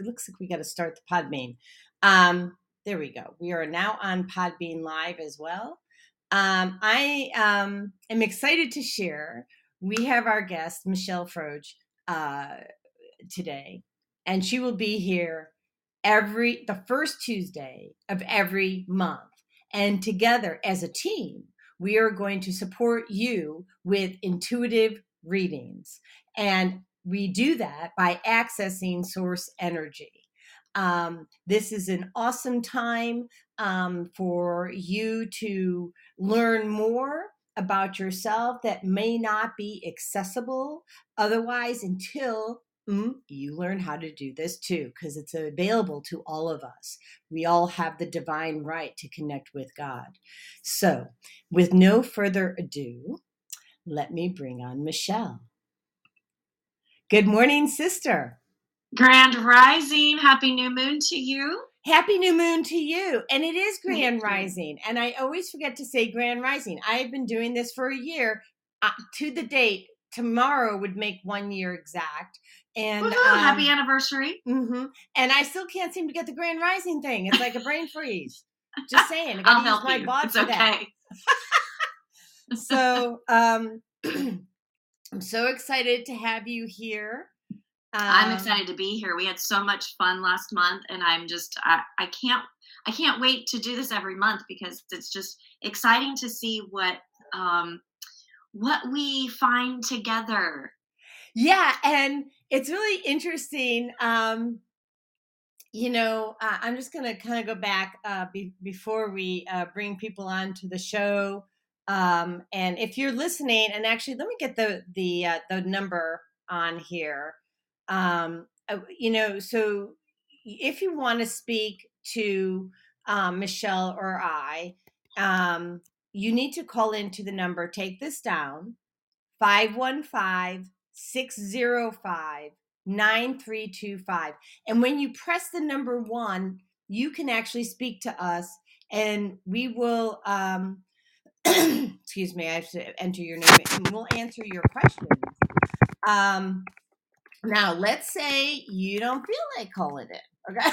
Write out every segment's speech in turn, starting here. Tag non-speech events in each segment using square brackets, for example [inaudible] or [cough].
looks like we got to start the Podbean. Um, there we go. We are now on Podbean Live as well. Um, I um, am excited to share. We have our guest, Michelle Froge, uh, today, and she will be here every the first Tuesday of every month. And together as a team, we are going to support you with intuitive readings. And we do that by accessing source energy. Um, this is an awesome time um, for you to learn more about yourself that may not be accessible otherwise until mm, you learn how to do this too, because it's available to all of us. We all have the divine right to connect with God. So, with no further ado, let me bring on Michelle. Good morning, sister. Grand Rising. Happy new moon to you. Happy new moon to you. And it is Grand Rising. And I always forget to say Grand Rising. I have been doing this for a year uh, to the date. Tomorrow would make one year exact. And um, happy anniversary. Mm-hmm. And I still can't seem to get the Grand Rising thing. It's like a brain freeze. Just saying. I [laughs] I'll help my you. It's okay. [laughs] so um [clears throat] I'm so excited to have you here. Um, I'm excited to be here. We had so much fun last month, and I'm just I, I can't I can't wait to do this every month because it's just exciting to see what um, what we find together. Yeah, and it's really interesting. Um, you know, uh, I'm just going to kind of go back uh, be- before we uh, bring people on to the show. Um, and if you're listening, and actually, let me get the the uh, the number on here. Um, uh, you know, so if you want to speak to um, Michelle or I, um, you need to call into the number. Take this down: 515 605 9325. And when you press the number one, you can actually speak to us, and we will. Um, [clears throat] excuse me, I have to enter your name and we'll answer your questions. Um, now, let's say you don't feel like calling it, okay?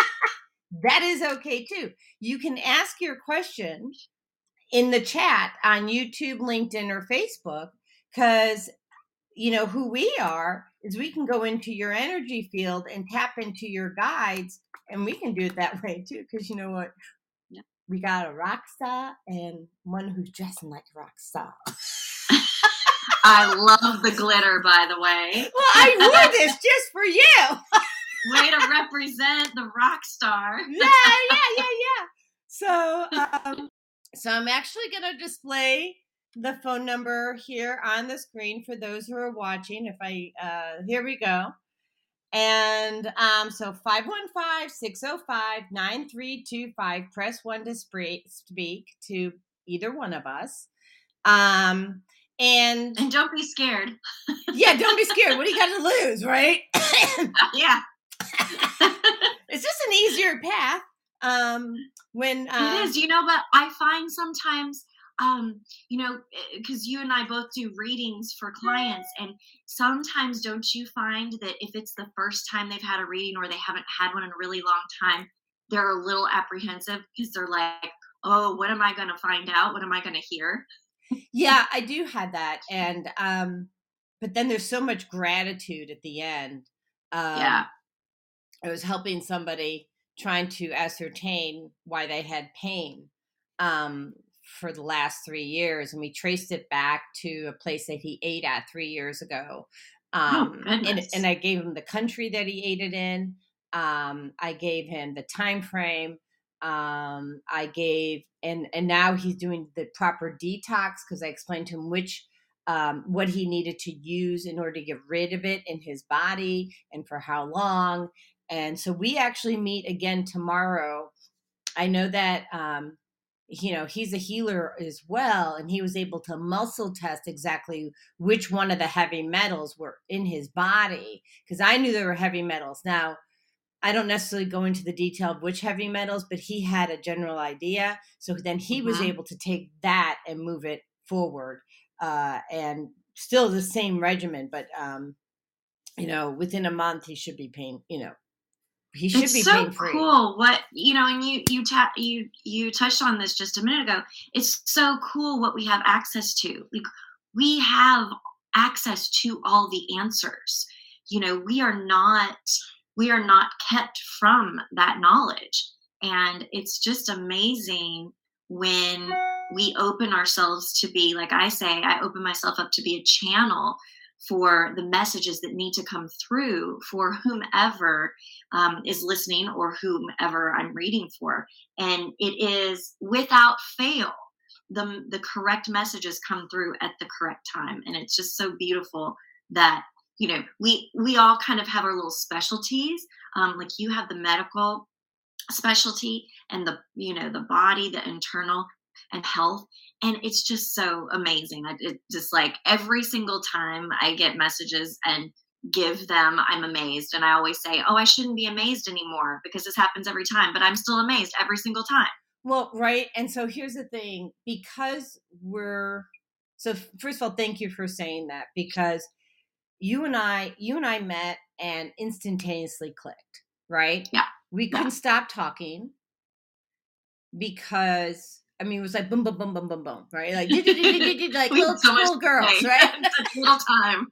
[laughs] that is okay too. You can ask your question in the chat on YouTube, LinkedIn, or Facebook because you know who we are is we can go into your energy field and tap into your guides and we can do it that [laughs] way too because you know what we got a rock star and one who's dressing like a rock star. I love the glitter, by the way. [laughs] Well, I wore this just for you. Way to represent the rock star. [laughs] yeah, yeah, yeah, yeah. So, um, so I'm actually going to display the phone number here on the screen for those who are watching. If I, uh, here we go. And um, so 515 605 9325, press one to speak to either one of us. Um, and and don't be scared. yeah, don't be scared. What do you got to lose, right? [laughs] yeah. [laughs] it's just an easier path. Um, when um, it is, you know, but I find sometimes um, you know, because eh, you and I both do readings for clients, and sometimes don't you find that if it's the first time they've had a reading or they haven't had one in a really long time, they're a little apprehensive because they're like, oh, what am I going to find out? What am I going to hear? yeah, I do have that, and um, but then there's so much gratitude at the end. Um, yeah, I was helping somebody trying to ascertain why they had pain um, for the last three years, and we traced it back to a place that he ate at three years ago. Oh, um, oh, and, and I gave him the country that he ate it in. Um, I gave him the time frame. Um, I gave and and now he's doing the proper detox because I explained to him which um, what he needed to use in order to get rid of it in his body and for how long. And so we actually meet again tomorrow. I know that um, you know he's a healer as well and he was able to muscle test exactly which one of the heavy metals were in his body because i knew there were heavy metals now i don't necessarily go into the detail of which heavy metals but he had a general idea so then he was mm-hmm. able to take that and move it forward uh, and still the same regimen but um, you know, within a month he should be paying, you know, he should it's be so pain free. cool what you know and you you ta- you you touched on this just a minute ago. It's so cool what we have access to. Like we have access to all the answers. You know we are not we are not kept from that knowledge. And it's just amazing when we open ourselves to be like i say i open myself up to be a channel for the messages that need to come through for whomever um, is listening or whomever I'm reading for. And it is without fail, the, the correct messages come through at the correct time. And it's just so beautiful that you know we we all kind of have our little specialties um, like you have the medical specialty and the you know the body the internal and health and it's just so amazing. It just like every single time i get messages and give them i'm amazed and i always say oh i shouldn't be amazed anymore because this happens every time but i'm still amazed every single time. Well right and so here's the thing because we're so first of all thank you for saying that because you and i you and i met and instantaneously clicked right? Yeah. We couldn't yeah. stop talking because I mean, it was like boom, boom, boom, boom, boom, boom, right? Like, like [laughs] little, so little girls, right? [laughs] little time.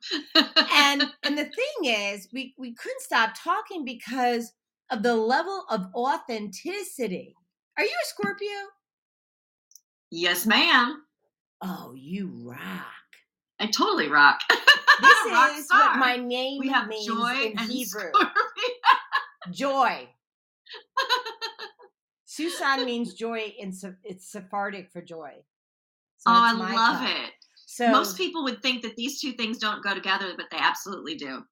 and [laughs] and the thing is, we we couldn't stop talking because of the level of authenticity. Are you a Scorpio? Yes, ma'am. Oh, you rock. I totally rock. This rock is star. what my name we means in Hebrew. Joy. Susan means joy in it's Sephardic for joy. So oh, I love color. it. So most people would think that these two things don't go together, but they absolutely do.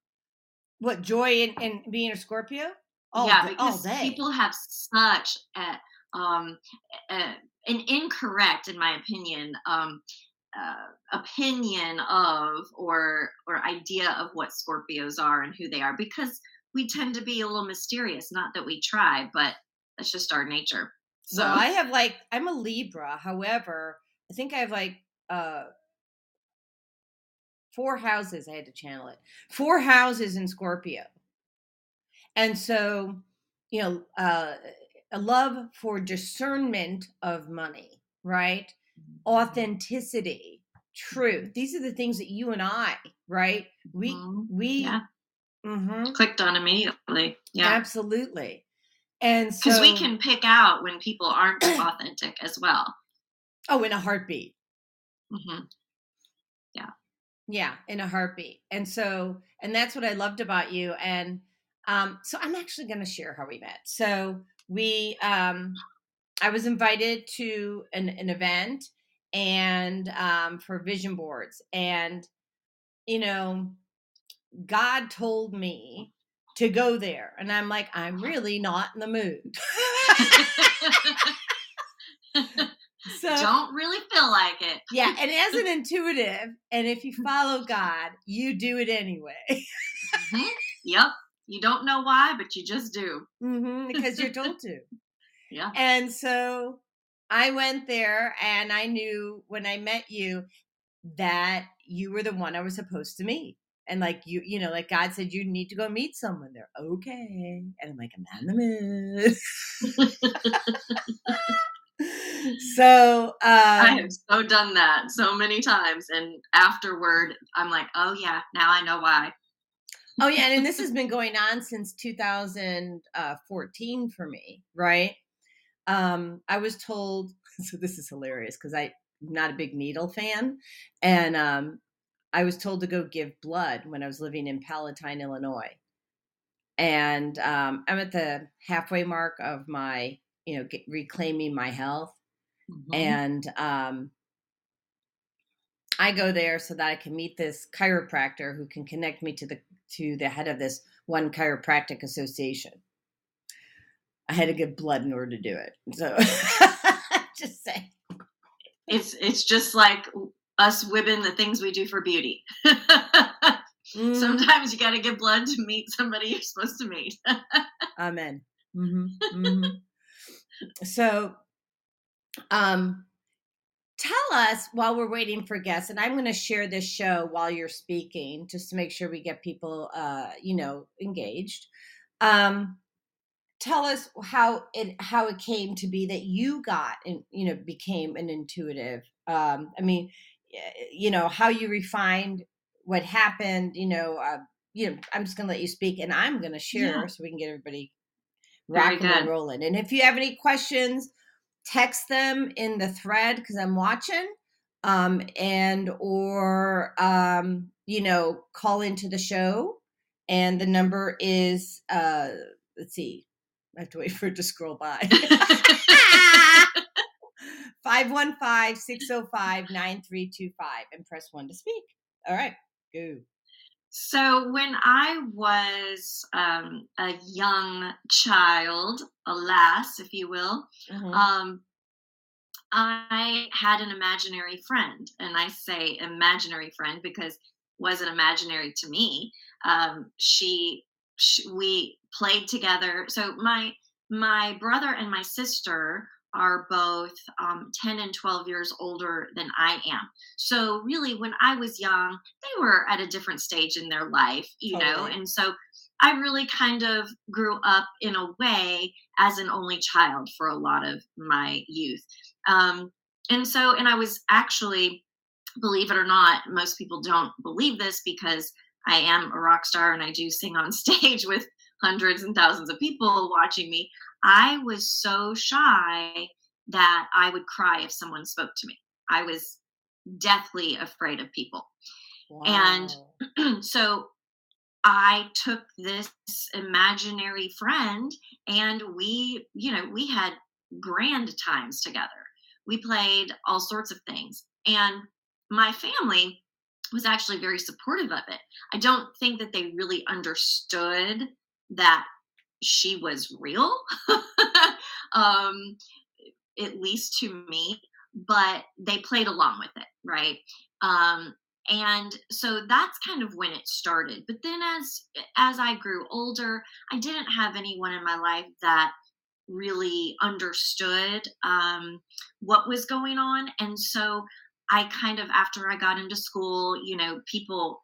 What joy and, and being a Scorpio? All yeah, because people have such a, um, a, an incorrect, in my opinion, um, uh, opinion of or or idea of what Scorpios are and who they are because we tend to be a little mysterious. Not that we try, but that's just our nature. So well, I have like I'm a Libra. However, I think I have like uh four houses. I had to channel it. Four houses in Scorpio. And so, you know, uh a love for discernment of money, right? Mm-hmm. Authenticity, truth. These are the things that you and I, right? We mm-hmm. we yeah. mm-hmm. clicked on immediately. Yeah. Absolutely. And because so, we can pick out when people aren't authentic as well. Oh, in a heartbeat. Mm-hmm. Yeah. Yeah, in a heartbeat. And so, and that's what I loved about you. And um, so I'm actually going to share how we met. So we, um, I was invited to an, an event and um, for vision boards. And, you know, God told me to go there. And I'm like, I'm really not in the mood. [laughs] so don't really feel like it. yeah, and as an [laughs] intuitive, and if you follow God, you do it anyway. mm-hmm. Yep. You don't know why, but you just do. Mm-hmm, because you're told to. [laughs] yeah. And so I went there and I knew when I met you that you were the one I was supposed to meet and like you you know like god said you need to go meet someone. There okay. And i'm like i'm not in the mood so um, i have so done that so many times and afterward i'm like oh yeah now i know why. Oh yeah and this has [laughs] been going on since 2014 for me right? Um i was told [laughs] so this is hilarious because i am not a big needle fan and um I was told to go give blood when I was living in Palatine, Illinois. And um, I'm at the halfway mark of my, you know, get, reclaiming my health. Mm-hmm. And um, I go there so that I can meet this chiropractor who can connect me to the to the head of this one chiropractic association. I had to give blood in order to do it. So [laughs] just say. It's it's just like us women the things we do for beauty. [laughs] mm. Sometimes you got to give blood to meet somebody you're supposed to meet. [laughs] Amen. Mm-hmm. Mm-hmm. so, um, tell us while we're waiting for guests, and I'm going to share this show while you're speaking, just to make sure we get people, uh, you know, engaged. Um, tell us how it how it came to be that you got and you know became an intuitive. Um, I mean, you know how you refined what happened. You know, uh, you know. I'm just going to let you speak, and I'm going to share yeah. so we can get everybody rocking and rolling. And if you have any questions text them in the thread because I'm watching, um, and or um, you know, call into the show. And the number is uh let's see, I have to wait [laughs] for it to scroll by. [laughs] [laughs] 515-605-9325 and press one to speak. All right, go. So, when I was um, a young child, alas, if you will, mm-hmm. um, I had an imaginary friend. And I say imaginary friend because wasn't imaginary to me. Um, she, she, we played together. So my my brother and my sister are both um, 10 and 12 years older than I am. So, really, when I was young, they were at a different stage in their life, you totally. know, and so I really kind of grew up in a way as an only child for a lot of my youth. Um, and so, and I was actually, believe it or not, most people don't believe this because I am a rock star and I do sing on [laughs] stage with hundreds and thousands of people watching me. I was so shy that I would cry if someone spoke to me. I was deathly afraid of people. Wow. And [clears throat] so I took this imaginary friend and we, you know, we had grand times together. We played all sorts of things. And my family was actually very supportive of it. I don't think that they really understood that she was real, [laughs] um, at least to me, but they played along with it, right? Um, and so that's kind of when it started but then as as i grew older i didn't have anyone in my life that really understood um, what was going on and so i kind of after i got into school you know people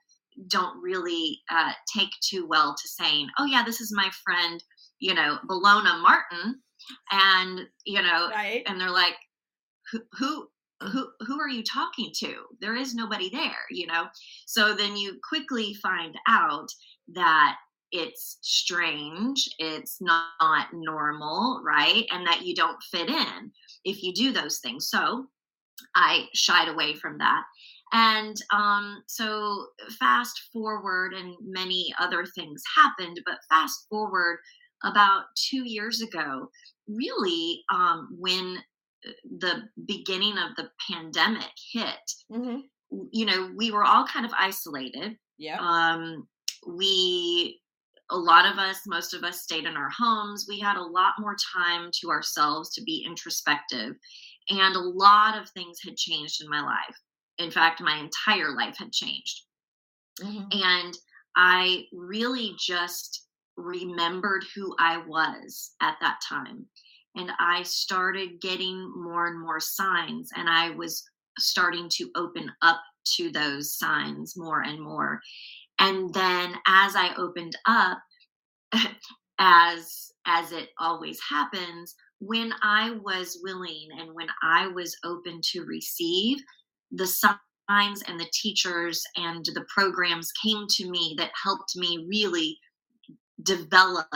don't really uh, take too well to saying oh yeah this is my friend you know Bologna martin and you know right. and they're like who, who who who are you talking to? There is nobody there you know? So then you quickly find out that it's strange it's not normal right and that you don't fit in if you do those things. So i shied away from that and um, so fast forward and many other things happened but fast forward about two years ago really um, when the beginning of the pandemic hit, mm-hmm. you know, we were all kind of isolated. Yeah. Um, we, a lot of us, most of us stayed in our homes. We had a lot more time to ourselves to be introspective. And a lot of things had changed in my life. In fact, my entire life had changed. Mm-hmm. And I really just remembered who I was at that time and I started getting more and more signs, and I was starting to open up to those signs more and more. And then as I opened up, [laughs] as as it always happens, when I was willing and when I was open to receive, the signs and the teachers and the programs came to me that helped me really develop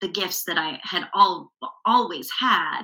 the gifts that I had all always had,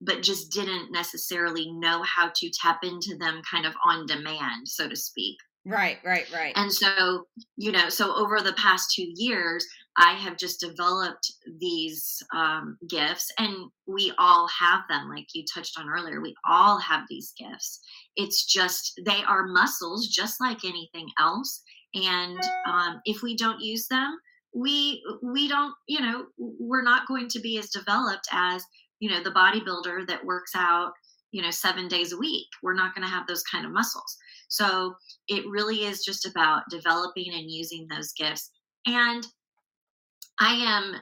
but just didn't necessarily know how to tap into them kind of on demand, so to speak. Right, right, right. And so, you know, so over the past two years, I have just developed these um, gifts, and we all have them, like you touched on earlier. We all have these gifts. It's just they are muscles, just like anything else. And um, if we don't use them, we we don't you know we're not going to be as developed as you know the bodybuilder that works out you know seven days a week we're not going to have those kind of muscles so it really is just about developing and using those gifts and i am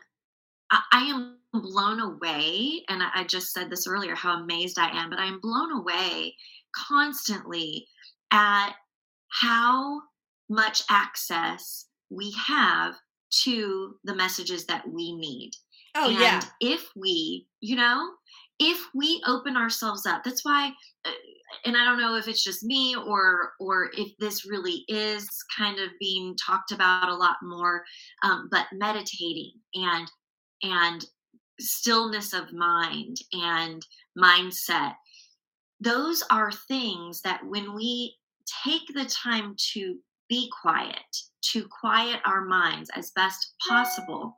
i am blown away and i just said this earlier how amazed i am but i am blown away constantly at how much access we have to the messages that we need. Oh and yeah. if we, you know, if we open ourselves up, that's why uh, and I don't know if it's just me or or if this really is kind of being talked about a lot more, um, but meditating and and stillness of mind and mindset, those are things that when we take the time to be quiet, to quiet our minds as best possible,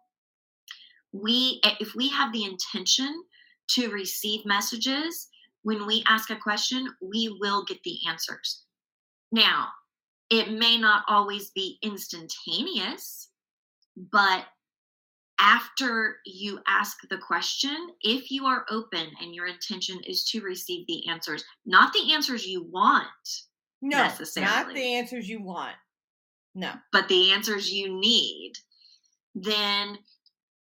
we if we have the intention to receive messages when we ask a question we will get the answers now it may not always be instantaneous but after you ask the question if you are open and your intention is to receive the answers not the answers you want no, not the answers you want. No. but the answers you need then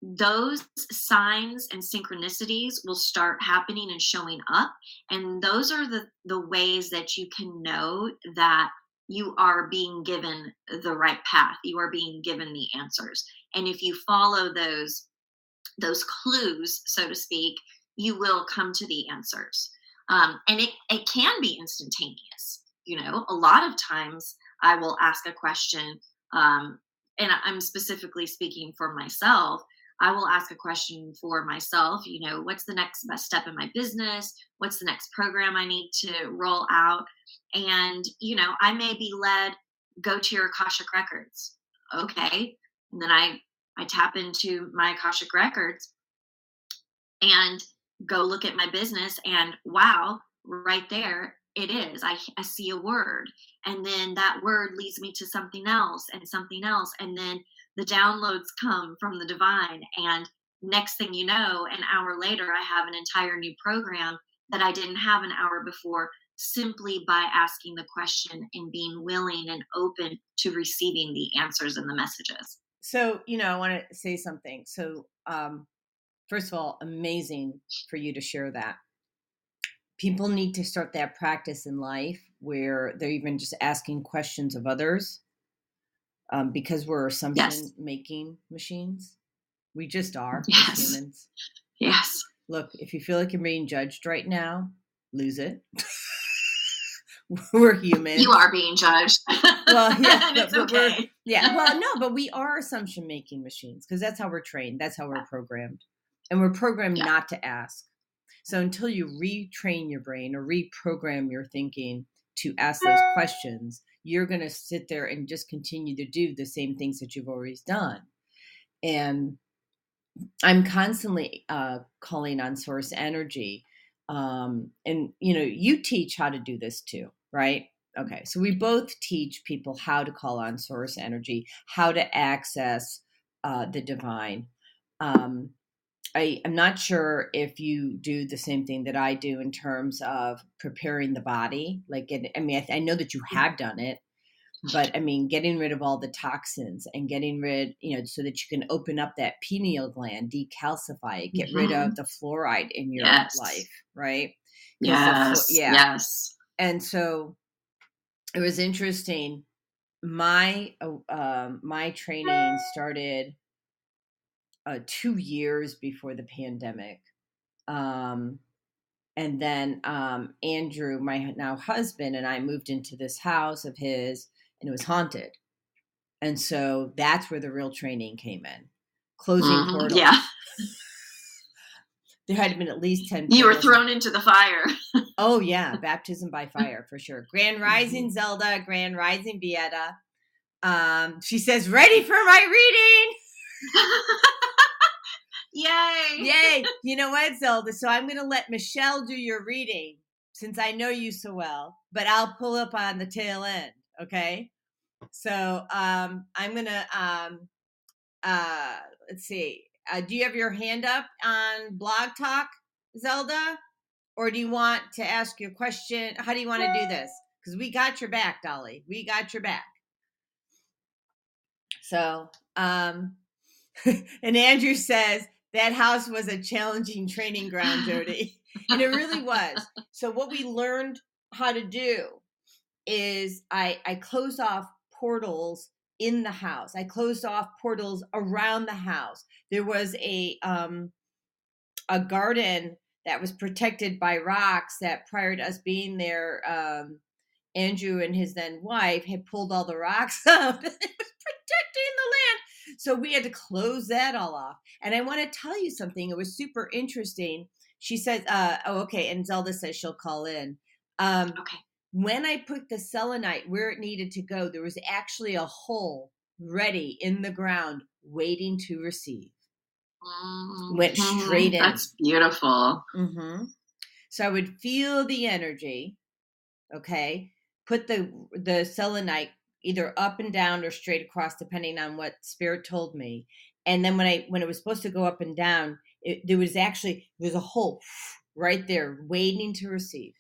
those signs and synchronicities will start happening and showing up and those are the the ways that you can know that you are being given the right path you are being given the answers. And if you follow those those clues so to speak you will come to the answers. Um, and it, it can be instantaneous you know? A lot of times i will ask a question um, and i'm specifically speaking for myself I will ask a question for myself, you know, what's the next best step in my business? What's the next program I need to roll out? And, you know, I may be led, go to your Akashic records. Okay. And then I I tap into my Akashic records and go look at my business and wow, right there it is. I, I see a word and then that word leads me to something else and something else and then the downloads come from the divine and next thing you know an hour later i have an entire new program that i didn't have an hour before simply by asking the question and being willing and open to receiving the answers and the messages So, you know, I want to say something. So, um, first of all, amazing for you to share that. People need to start that practice in life where they're even just asking questions of others um, because we're assumption yes making machines. We just are yes humans. yes Look, if you feel like you're being judged right now, lose it. [laughs] we're human. you are being judged Well, [laughs] yeah, but, it's but we're okay yeah. Well, no, but [laughs] we are assumption making machines because that's how we're trained. That's how we're programmed, and we're programmed Yeah. not to ask. So until you retrain your brain or reprogram your thinking to ask those questions, you're going to sit there and just continue to do the same things that you've always done. And I'm constantly uh, calling on source energy. Um, and, you know, you teach how to do this too, right? Okay. So we both teach people how to call on source energy, how to access uh, the divine. Um, I, I'm not sure if you do the same thing that I do in terms of preparing the body. Like, it, I mean, I, I know that you have done it, but I mean, getting rid of all the toxins and getting rid, you know, so that you can open up that pineal gland, decalcify it, get rid Mhm. of the fluoride in your Yes. life, right? flu- yes yeah. yes And so it was interesting. My uh, um, my training started uh, two years before the pandemic. Um, and then um, Andrew, my now husband, and I moved into this house of his, and it was haunted. And so that's where the real training came in. Closing Mhm. portals. yeah There had been at least 10 you were thrown into the fire [laughs] Oh, yeah. Baptism by fire for sure. Grand Rising Mhm. Zelda, Grand Rising Vieta. Um, she says, ready for my reading. [laughs] Yay! Yay. [laughs] You know what, Zelda? So I'm going to let Michelle do your reading since I know you so well, but I'll pull up on the tail end. Okay. So um, I'm going to, um, uh, let's see. Uh, do you have your hand up on Blog Talk, Zelda? Or do you want to ask your question? How do you want to do this? [sighs] Because we got your back, Dolly. We got your back. So, um, [laughs] and Andrew says that house was a challenging training ground, Jody. [laughs] and it really was. So, what we learned how to do is I I closed off portals in the house. I closed off portals around the house. There was a um a garden that was protected by rocks that prior to us being there um Andrew and his then wife had pulled all the rocks [laughs] out. it was protecting the land. So we had to close that all off. And I want to tell you something. It was super interesting. She says, uh, oh, okay. And Zelda says she'll call in. Um, Okay. when I put the selenite where it needed to go, there was actually a hole ready in the ground waiting to receive. Went Mhm. straight [laughs] in. That's beautiful. Mm-hmm. So I would feel the energy. Okay, put the the selenite either up and down or straight across, depending on what spirit told me. And then when I when it was supposed to go up and down, it, there was actually there was a hole [sniffs] right there waiting to receive.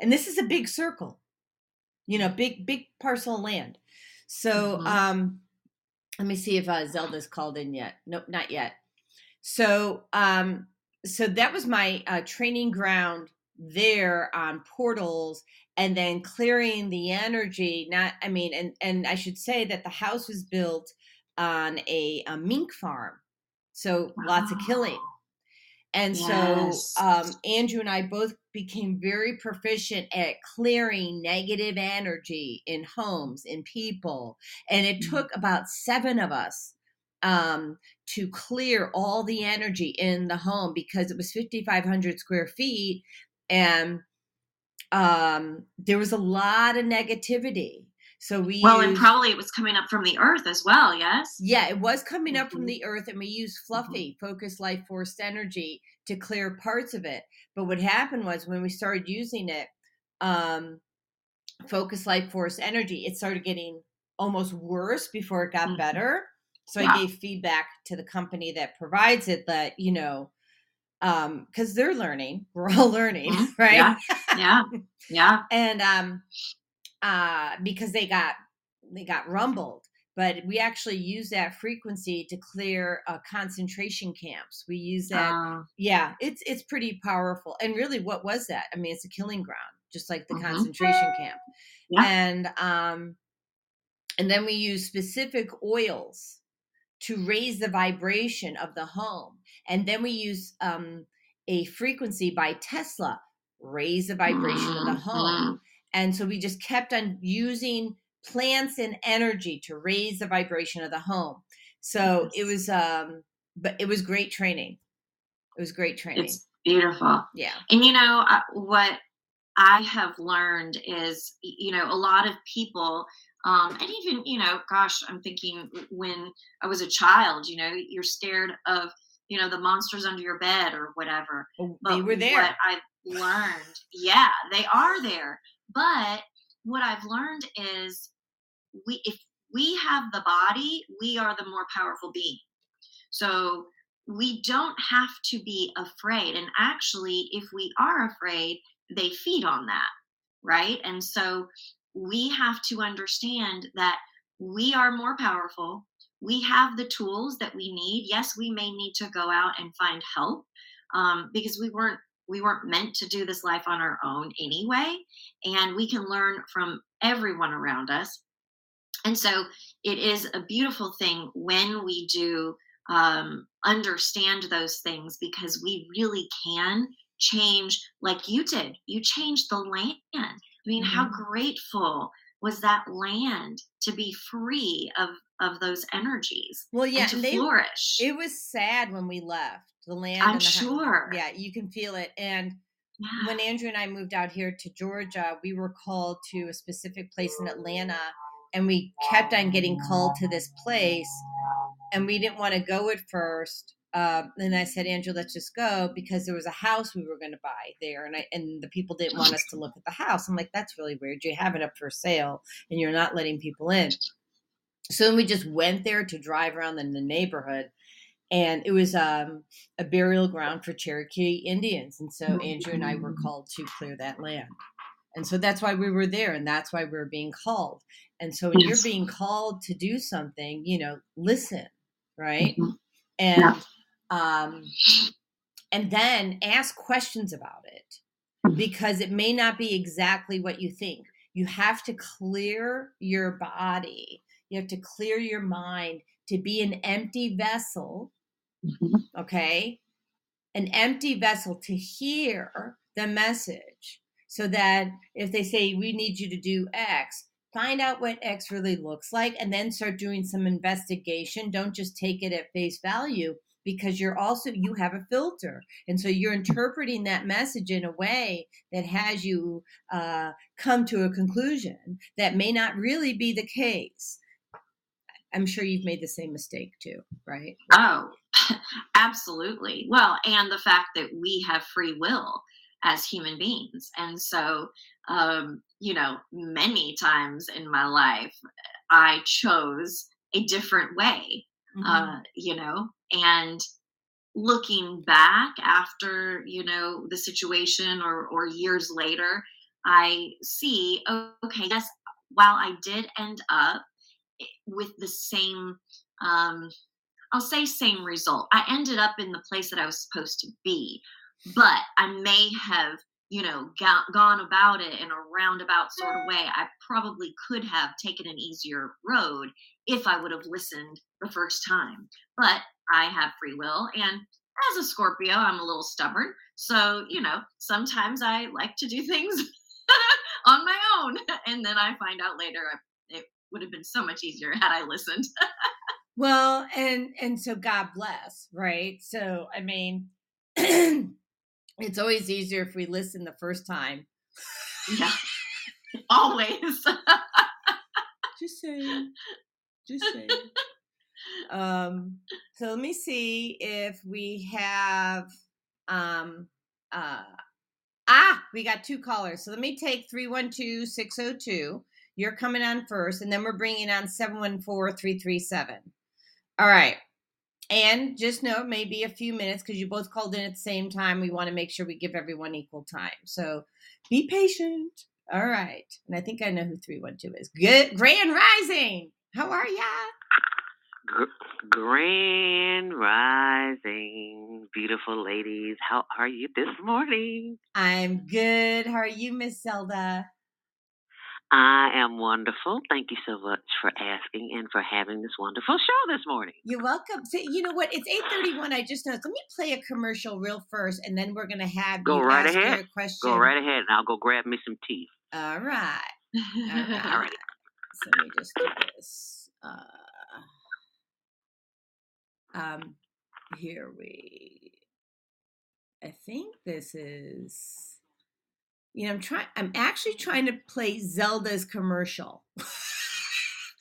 And this is a big circle, you know, big big parcel of land. So Mhm. um, let me see if uh, Zelda's called in yet. Nope, not yet. So um, so that was my uh, training ground there on portals and then clearing the energy not i mean and and i should say that the house was built on a, a mink farm so lots of killing and Yes. so um, andrew and i both became very proficient at clearing negative energy in homes in people and it Mhm. took about seven of us um, to clear all the energy in the home because it was 5500 square feet and um, there was a lot of negativity so we Well, and probably it was coming up from the earth as well. Yes. yeah, it was coming up from Mhm. the earth, and we used fluffy, focused life force energy to clear parts of it. But what happened was when we started using it, um, focus life force energy, it started getting almost worse before it got Mhm. better. So Yeah. I gave feedback to the company that provides it that, you know, um, because they're learning, [laughs] we're all learning, Mhm. [laughs] right? Yeah. Yeah. Yeah. [laughs] and um uh because they got they got rumbled but we actually use that frequency to clear uh, concentration camps we use that Uh, yeah it's it's pretty powerful and really what was that i mean it's a killing ground just like the Mhm. concentration camp Yeah. and um and then we use specific oils to raise the vibration of the home and then we use um a frequency by tesla raise the vibration of the home mhm. and so we just kept on using plants and energy to raise the vibration of the home. So it was um but it was great training. It was great training. It's beautiful. yeah. And you know uh, what I have learned is, you know, a lot of people, um, and even, you know, gosh, I'm thinking when I was a child, you know, you're scared of, you know, the monsters under your bed or whatever. Oh, But they were there. What I've learned, yeah, they are there. But what I've learned is, we if we have the body, we are the more powerful being. So we don't have to be afraid. And actually, if we are afraid, they feed on that, right? And so we have to understand that we are more powerful. We have the tools that we need. Yes, we may need to go out and find help um, because we weren't we weren't meant to do this life on our own anyway, and we can learn from everyone around us. And so it is a beautiful thing when we do um, understand those things because we really can change, like you did. You changed the land. I mean, how Mhm. grateful was that land to be free of of those energies Well, yeah, and to and they flourish? it was sad when we left. The land I'm the sure. Yeah, you can feel it. And Yeah. when Andrew and I moved out here to Georgia, we were called to a specific place in Atlanta and we kept on getting called to this place and we didn't want to go at first. Um, and I said, Andrew, let's just go because there was a house we were going to buy there, and I and the people didn't want us to look at the house. I'm like, that's really weird. You have it up for sale, and you're not letting people in. So then we just went there to drive around in the neighborhood, and it was um, a burial ground for Cherokee Indians. And so Andrew and I were called to clear that land. And so that's why we were there, and that's why we were being called. And so when Yes. you're being called to do something, you know, listen, right? Mhm. And um, and then ask questions about it. because it may not be exactly what you think. You have to clear your body. You have to clear your mind to be an empty vessel. Mhm. Okay. An empty vessel to hear the message so that if they say, we need you to do X, find out what X really looks like and then start doing some investigation. Don't just take it at face value because you're also you have a filter and so you're interpreting that message in a way that has you uh, come to a conclusion that may not really be the case i'm sure you've made the same mistake too right Oh, [laughs] absolutely. Well, and the fact that we have free will as human beings. And so, um, you know, many times in my life, I chose a different way, Mhm. uh, you know, and looking back after, you know, the situation or, or years later, I see, okay, yes, while I did end up with the same um, I'll say same result. I ended up in the place that I was supposed to be, but I may have, you know, go- gone about it in a roundabout sort of way. I probably could have taken an easier road if I would have listened the first time. But I have free will, and as a Scorpio, I'm a little stubborn. So, you know, sometimes I like to do [laughs] things on my own, and then I find out later it would have been so much easier had I listened. [laughs] well and and so god bless right so i mean [clears throat] it's always easier if we listen the first time Yeah, [laughs] always. just saying just saying um so let me see if we have um uh ah we got two callers. So let me take 312-602 you're coming on first and then we're bringing on 714-337 all right. And just know it may be a few minutes because you both called in at the same time. We want to make sure we give everyone equal time. So be patient. All right. And i think i know who 312 is. Good grand rising! How are ya Grand rising, beautiful ladies. How are you this morning? I'm good. How are you, Miss Zelda? I am wonderful. Thank you so much for asking and for having this wonderful show this morning. You're welcome. So, you know what? It's 8:31. I just noticed. Let me play a commercial real first, and then we're gonna have Go right ahead. Go right ahead, and I'll go grab me some tea. All right. All [laughs] right. All right. So let me just do this. Uh, um, here we. I think this is. You know, I'm trying. I'm actually trying to play Zelda's commercial.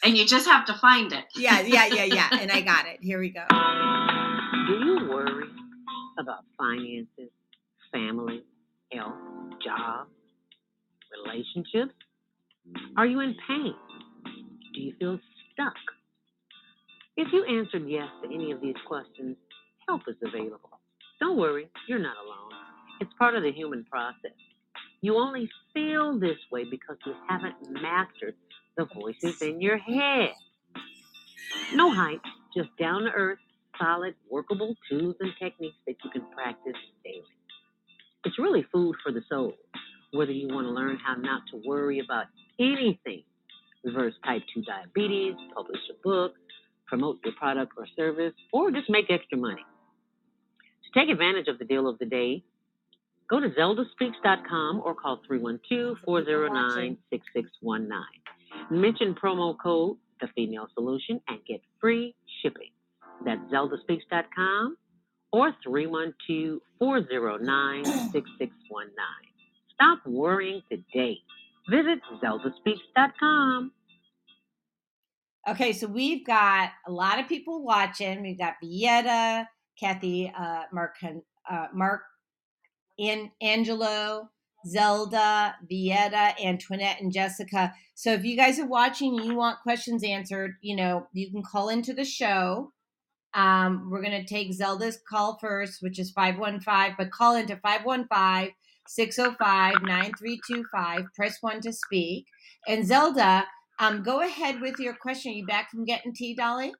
and you just have to find it. yeah, yeah, yeah, yeah. And I got it. [laughs] Here we go. Do you worry about finances, family, health, job, relationships? Are you in pain? Do you feel stuck? If you answered yes to any of these questions, help is available. Don't worry, you're not alone. It's part of the human process. You only feel this way because you haven't mastered the voices in your head. No hype, just down to earth, solid, workable tools and techniques that you can practice daily. It's really food for the soul. Whether you want to learn how not to worry about anything, reverse type 2 diabetes, publish a book, promote your product or service, or just make extra money. To take advantage of the deal of the day, go to zeldaspeaks.com or call 312 409 6619. Mention promo code The Female Solution and get free shipping. That's zeldaspeaks.com or 312 409 6619. Stop worrying today. Visit zeldaspeaks.com. Okay, so we've got a lot of people watching. We've got Vieta, Kathy, uh, Mark, uh, Mark, and Angelo, Zelda, Vieta, Antoinette, and Jessica. So if you guys are watching you want questions answered, you know, you can call into the show. Um, we're going to take Zelda's call first, which is 515, but call into 515 605 9325. Press one to speak. And Zelda, um, go ahead with your question. Are you back from getting tea, Dolly?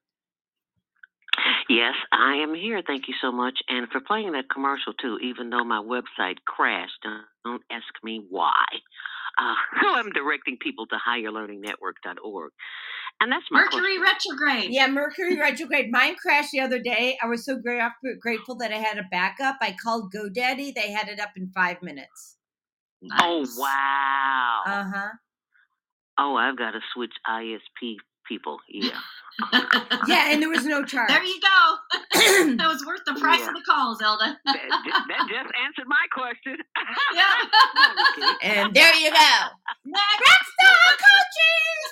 Yes, I am here. Thank you so much. And for playing that commercial too, even though my website crashed, don't ask me why. Uh, [laughs] so I'm directing people to higherlearningnetwork.org. And that's my Mercury question. retrograde. Yeah, Mercury retrograde. Mine crashed the other day. I was so gra- grateful that I had a backup. I called GoDaddy. They had it up in five minutes. Oh, wow. Uh huh. Oh, I've got to switch ISP people. Yeah. [laughs] [laughs] Yeah, and there was no charge. there you go. [clears throat] that was worth the price Yeah. of the call, Zelda. that, that just answered my question. Yeah. No, I'm just kidding. and there you go. Next. Rockstar coaches.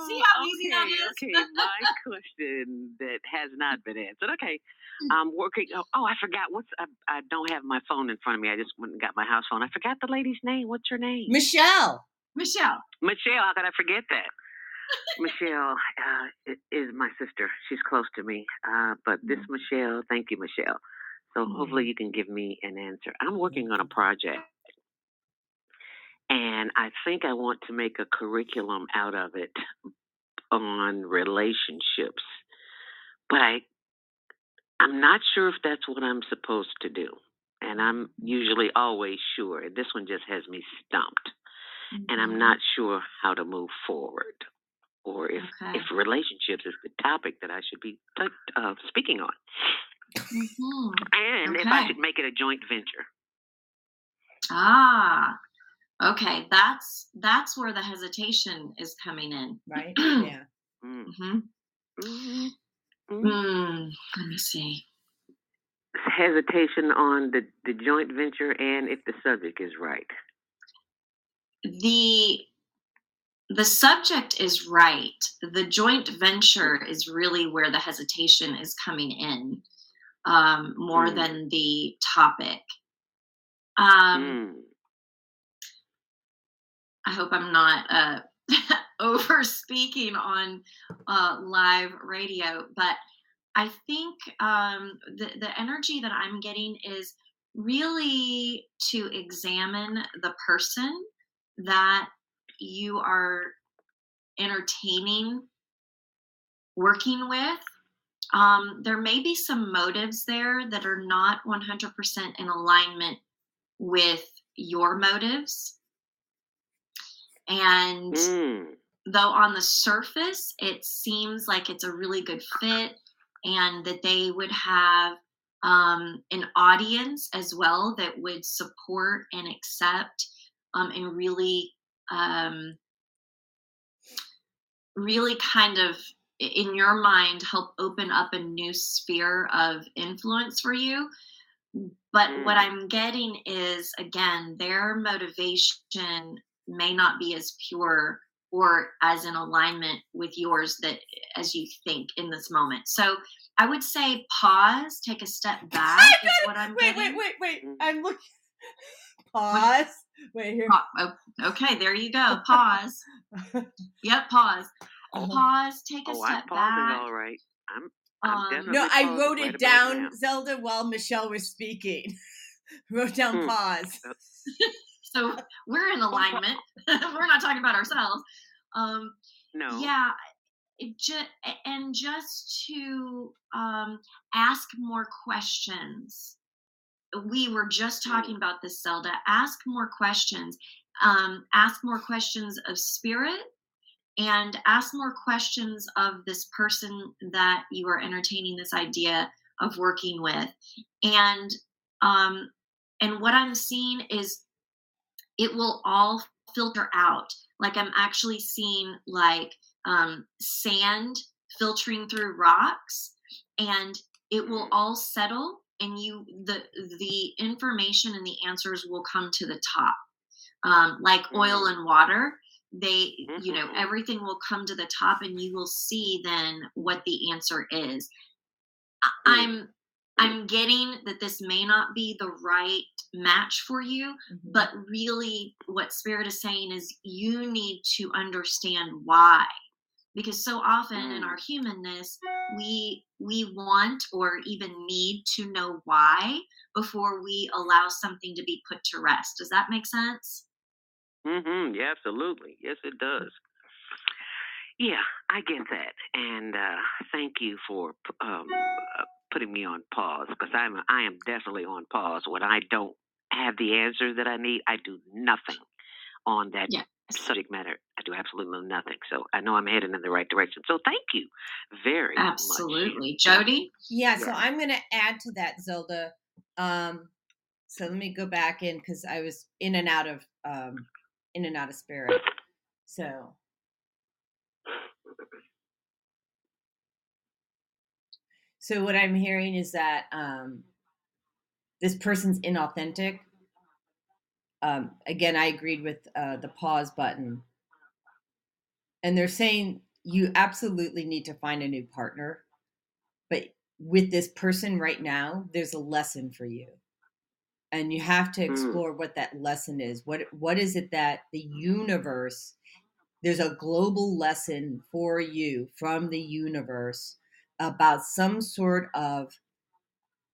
[laughs] See how easy that okay. Okay, my question that has not been answered. Okay, hmm. I'm working. Oh, oh, I forgot. What's I, I don't have my phone in front of me. I just went and got my house phone. I forgot the lady's name. What's her name? Michelle. Michelle. Michelle. How could I forget that? [laughs] Michelle uh, is my sister. She's close to me. Uh, but this Michelle, thank you, Michelle. So hopefully you can give me an answer. I'm working on a project, and I think I want to make a curriculum out of it on relationships. But I, I'm not sure if that's what I'm supposed to do. And I'm usually always sure. This one just has me stumped and I'm not sure how to move forward, or if Okay. if relationships is the topic that I should be uh, speaking on, Mhm. and if I should make it a joint venture. Ah. Okay, that's that's where the hesitation is coming in. Right? [clears throat] Yeah. Mm. hmm Mm. Mm. Mm, let me see. Hesitation on the the joint venture, and if the subject is right. The the subject is right the joint venture is really where the hesitation is coming in um, more Mm. than the topic um, Mm. i hope i'm not uh, [laughs] over speaking on uh, live radio but i think um, the, the energy that i'm getting is really to examine the person that you are entertaining working with um, there may be some motives there that are not 100% in alignment with your motives and Mm. though on the surface it seems like it's a really good fit and that they would have um, an audience as well that would support and accept um, and really um, really kind of in your mind help open up a new sphere of influence for you but what Mm. i'm getting is again their motivation may not be as pure or as in alignment with yours that as you think in this moment so i would say pause take a step [laughs] back is what i'm Wait, getting wait, wait, wait. Mm. I'm looking. [laughs] Pause. [laughs] Wait here. Oh, okay there you go pause [laughs] yep pause Oh, pause take a oh, I'm step pausing back all right. I'm I'm um, No, I wrote it about down. Zelda, while Michelle was speaking. [laughs] wrote down Hmm. pause. so we're in alignment we're not talking about ourselves um No. yeah it just and just to um ask more questions we were just talking about this zelda. Ask more questions. Um ask more questions of spirit and ask more questions of this person that you are entertaining this idea of working with. And um and what i'm seeing is it will all filter out. Like i'm actually seeing like um, sand filtering through rocks and it will all settle and you the the information and the answers will come to the top. Um, like oil and water they you know Mhm. everything will come to the top and you will see then what the answer is. I- i'm i'm getting that this may not be the right match for you Mhm. but really what spirit is saying is you need to understand why because so often in Mm. our humanness we we want or even need to know why before we allow something to be put to rest does that make sense Mm-hmm. Yeah, absolutely. Yes, it does. Yeah, I get that, and uh, thank you for um, uh, putting me on pause because I'm I am definitely on pause when I don't have the answer that I need. I do nothing on that Yes. Subject matter. I do absolutely nothing. So I know I'm heading in the right direction. So thank you very much. Absolutely. Jody? Yeah, so I'm going to add to that, Zelda. Um, so let me go back in because I was in and out of um, in and out of spirit. So So what I'm hearing is that um, this person's inauthentic. Um, again, I agreed with uh, the pause button, and they're saying you absolutely need to find a new partner, but with this person right now, there's a lesson for you, and you have to Mm. explore what that lesson is. What what is it that the universe? There's a global lesson for you from the universe about some sort of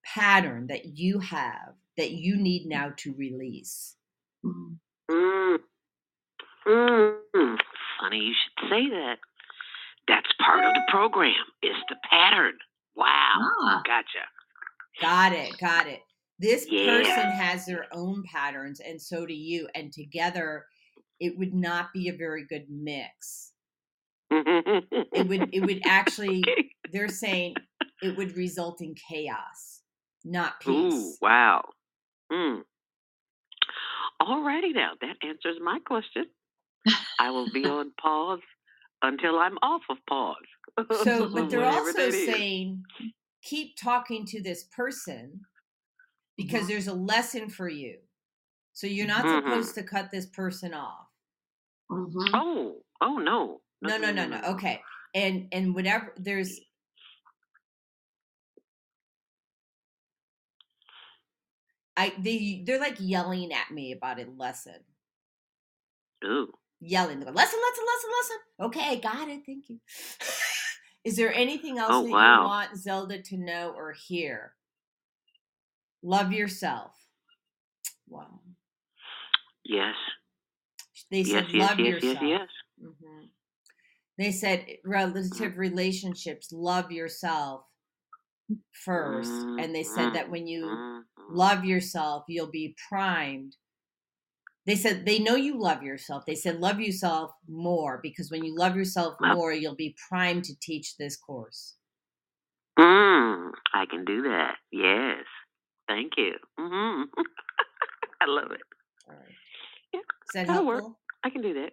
pattern that you have that you need now to release. Mhm. Mm. Mm. Funny you should say that. That's part of the program. It's the pattern. Wow. Ah, Gotcha. Got it, got it. This Yeah. person has their own patterns, and so do you. And together, it would not be a very good mix. It would, it would [laughs] actually. They're saying it would result in chaos, not Ooh, peace. wow. Mm. Alrighty now, that answers my question. I will be [laughs] on pause until I'm off of pause. So, but [laughs] they're also saying keep talking to this person because Mhm. there's a lesson for you. So you're not Mhm. supposed to cut this person off. mhm. Oh, oh no. No, no, no, no. Okay. And and whatever there's I they they're like yelling at me about a lesson. Ooh. Yelling. They go, lesson, lesson, lesson, lesson. Okay, got it. Thank you. [laughs] Is there anything else Oh, that wow. you want Zelda to know or hear? Love yourself. Wow. Yes. They said yes, love yes, yourself. yes, yes. hmm They said relative relationships, love yourself first. And they said that when you Mhm. Love yourself, you'll be primed. They said they know you love yourself. They said love yourself more because when you love yourself more, you'll be primed to teach this course. Mm, I can do that. Yes. Thank you. hmm [laughs] I love it. All right. Yeah, Is that that'll work. I can do that.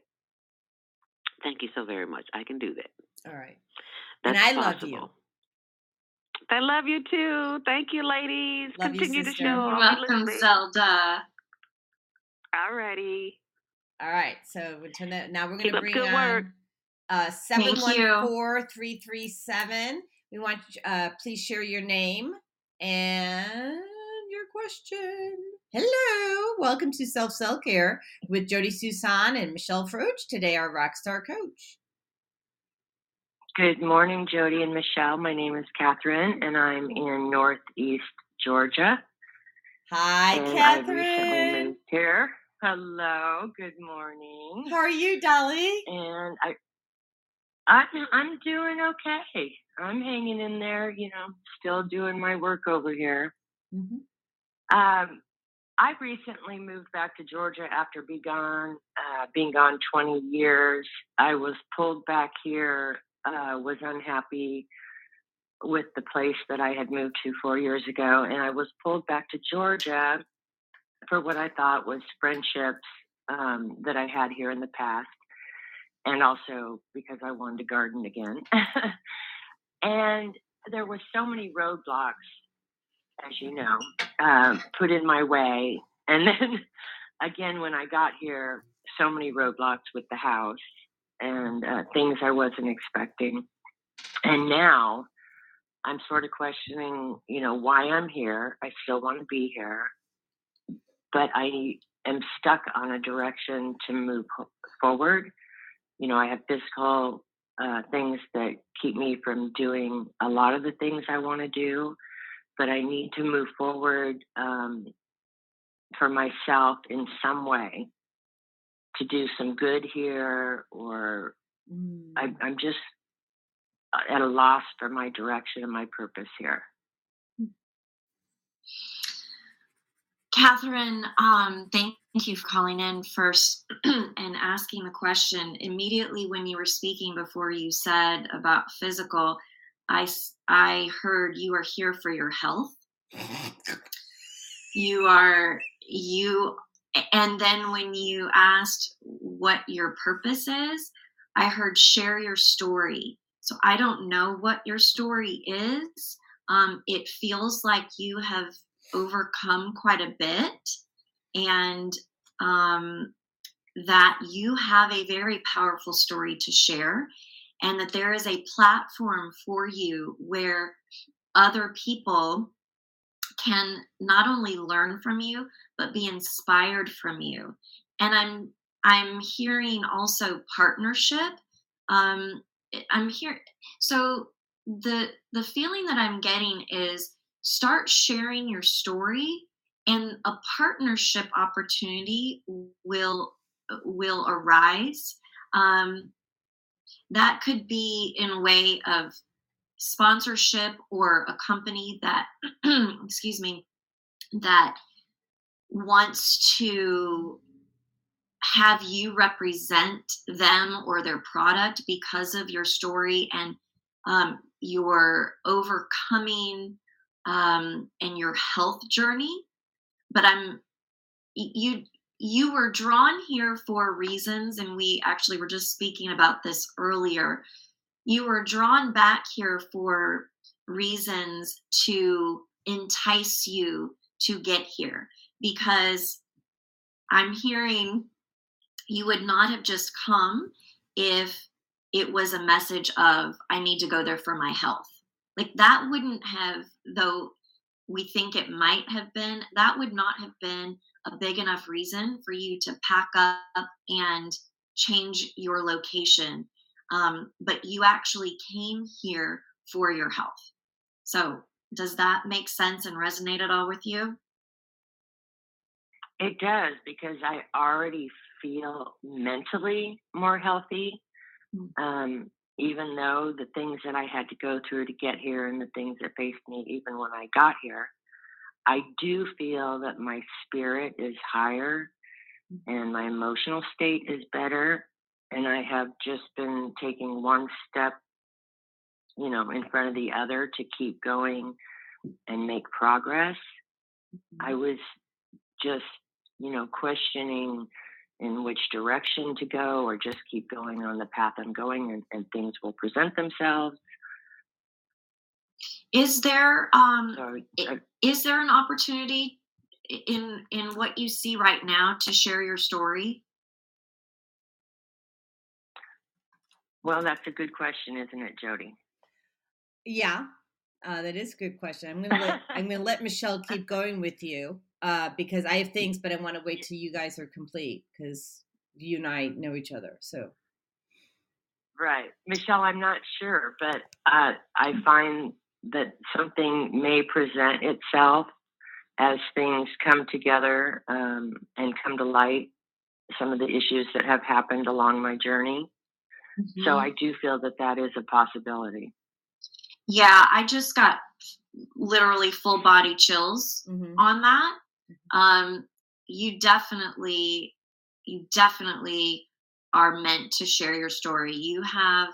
Thank you so very much. I can do that. All right. That's and I possible. love you. I love you too. Thank you, ladies. Love you, Continue the sister. show. You're welcome, listening. Zelda. Alrighty. All right. So we turn that now we're gonna up bring good work. uh Thank seven you. one four three three seven. We want uh please share your name and your question. Hello, welcome to Self Cell Care with Jody Susan and Michelle Froch. Today, our rockstar coach. Good morning, Jody and Michelle. My name is Catherine, and I'm in Northeast Georgia. Hi, and I recently Catherine. moved here. Hello. Good morning. How are you, Dolly? And I, I'm I'm doing okay. I'm hanging in there. You know, still doing my work over here. Mhm. Um, I recently moved back to Georgia after being gone, uh, being gone 20 years. I was pulled back here. Uh, was unhappy with the place that I had moved to four years ago, and I was pulled back to Georgia for what I thought was friendships um, that I had here in the past, and also because I wanted to garden again. [laughs] and there were so many roadblocks, as you know, um, put in my way, and then [laughs] again when I got here, so many roadblocks with the house and uh, things I wasn't expecting, and now I'm sort of questioning, you know, why I'm here. I still want to be here, but I am stuck on a direction to move forward. You know, I have physical uh, things that keep me from doing a lot of the things I want to do, but I need to move forward um, for myself in some way to do some good here or Mm. I, I'm just at a loss for my direction and my purpose here. Catherine, um, thank you for calling in first [clears throat] and asking the question. Immediately when you were speaking before you said about physical, I, I heard you are here for your health. [laughs] You are, you, and then when you asked what your purpose is, I heard share your story. So I don't know what your story is. Um, it feels like you have overcome quite a bit and um, that you have a very powerful story to share and that there is a platform for you where other people can not only learn from you but be inspired from you. And i'm i'm hearing also partnership um i'm here so the the feeling that i'm getting is start sharing your story and a partnership opportunity will will arise um, that could be in way of sponsorship or a company that [clears throat] excuse me that wants to have you represent them or their product because of your story and um, your overcoming um, and your health journey. But i'm you you were drawn here for reasons and we actually were just speaking about this earlier. You were drawn back here for reasons to entice you to get here because i'm hearing you would not have just come if it was a message of i need to go there for my health. Like that wouldn't have though we think it might have been that would not have been a big enough reason for you to pack up and change your location um, but you actually came here for your health. So does that make sense and resonate at all with you It does because I already feel mentally more healthy. Mm. Um, even though the things that I had to go through to get here and the things that faced me even when I got here, I do feel that my spirit is higher and my emotional state is better. And I have just been taking one step, you know, in front of the other to keep going and make progress. I was just, you know, questioning in which direction to go or just keep going on the path I'm going and, and things will present themselves. is there um So It- I, is there an opportunity in in what you see right now to share your story well, that's a good question, isn't it, Jody? Yeah, uh, that is a good question. I'm gonna let [laughs] I'm gonna let Michelle keep going with you uh, because I have things, but I want to wait till you guys are complete because you and I know each other. So Right. Michelle, I'm not sure, but uh, I find that something may present itself as things come together um, and come to light, some of the issues that have happened along my journey. So Mhm. I do feel that that is a possibility. yeah i just got literally full body chills mhm. on that um you definitely you definitely are meant to share your story. You have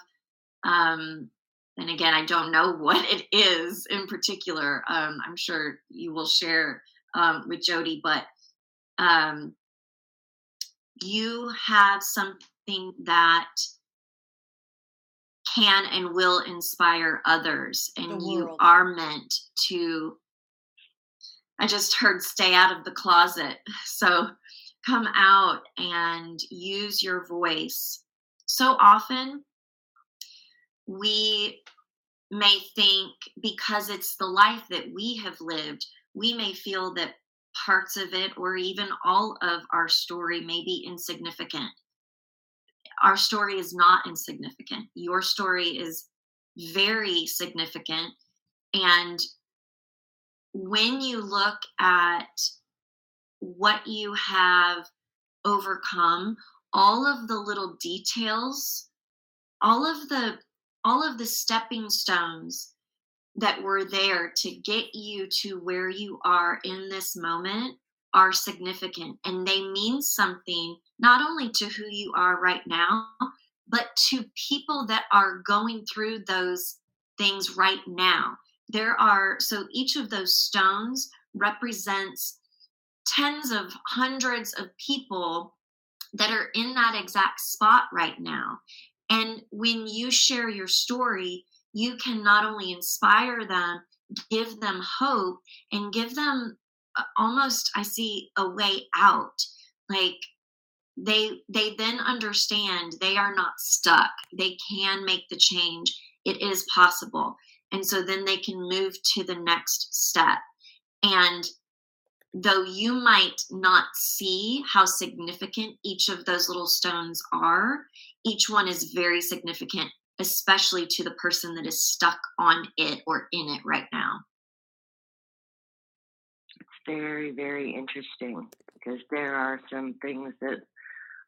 um and again i don't know [laughs] what it is in particular um i'm sure you will share um with jody but um you have something that can and will inspire others and you are meant to i just heard stay out of the closet. So come out and use your voice. So often we may think because it's the life that we have lived we may feel that parts of it or even all of our story may be insignificant. Our story is not insignificant. Your story is very significant and when you look at what you have overcome, all of the little details all of the all of the stepping stones that were there to get you to where you are in this moment are significant and they mean something not only to who you are right now but to people that are going through those things right now there are so each of those stones represents tens of hundreds of people that are in that exact spot right now. And when you share your story you can not only inspire them give them hope and give them uh, almost i see a way out. Like they they then understand they are not stuck. They can make the change. It is possible and so then they can move to the next step. And though you might not see how significant each of those little stones are each one is very significant especially to the person that is stuck on it or in it right now. It's very very interesting because there are some things that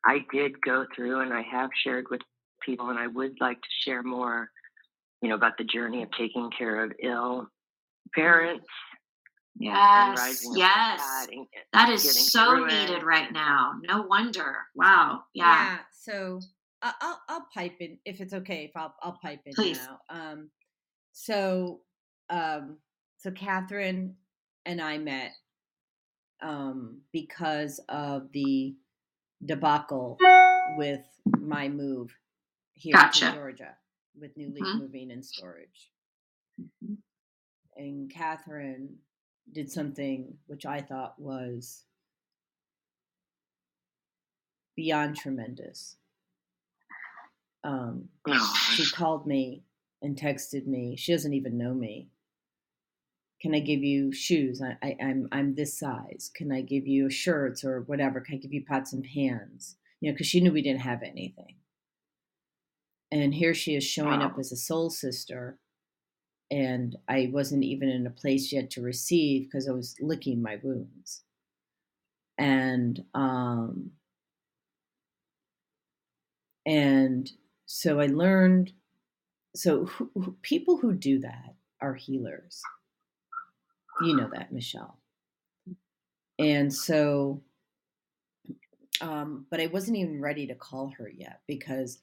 i did go through and i have shared with people and i would like to share more you know, about the journey of taking care of ill parents. Yes, yes. That, that is so needed it. right now. No wonder. Wow. Yeah. Yeah. So I'll I'll pipe in if it's okay. If I'll I'll pipe in Please. now. Um, so um, so Catherine and I met um because of the debacle with my move here gotcha. to Georgia with New Leaf mm-hmm. moving and storage. Mm-hmm. And Catherine did something which I thought was beyond tremendous. Um, she called me and texted me. She doesn't even know me. Can I give you shoes? I, I, I'm I'm this size. Can I give you shirts or whatever? Can I give you pots and pans? You know, because she knew we didn't have anything and here she is showing wow. up as a soul sister and i wasn't even in a place yet to receive because i was licking my wounds. And um and so i learned so who, who, people who do that are healers. You know that michelle. And so um but i wasn't even ready to call her yet because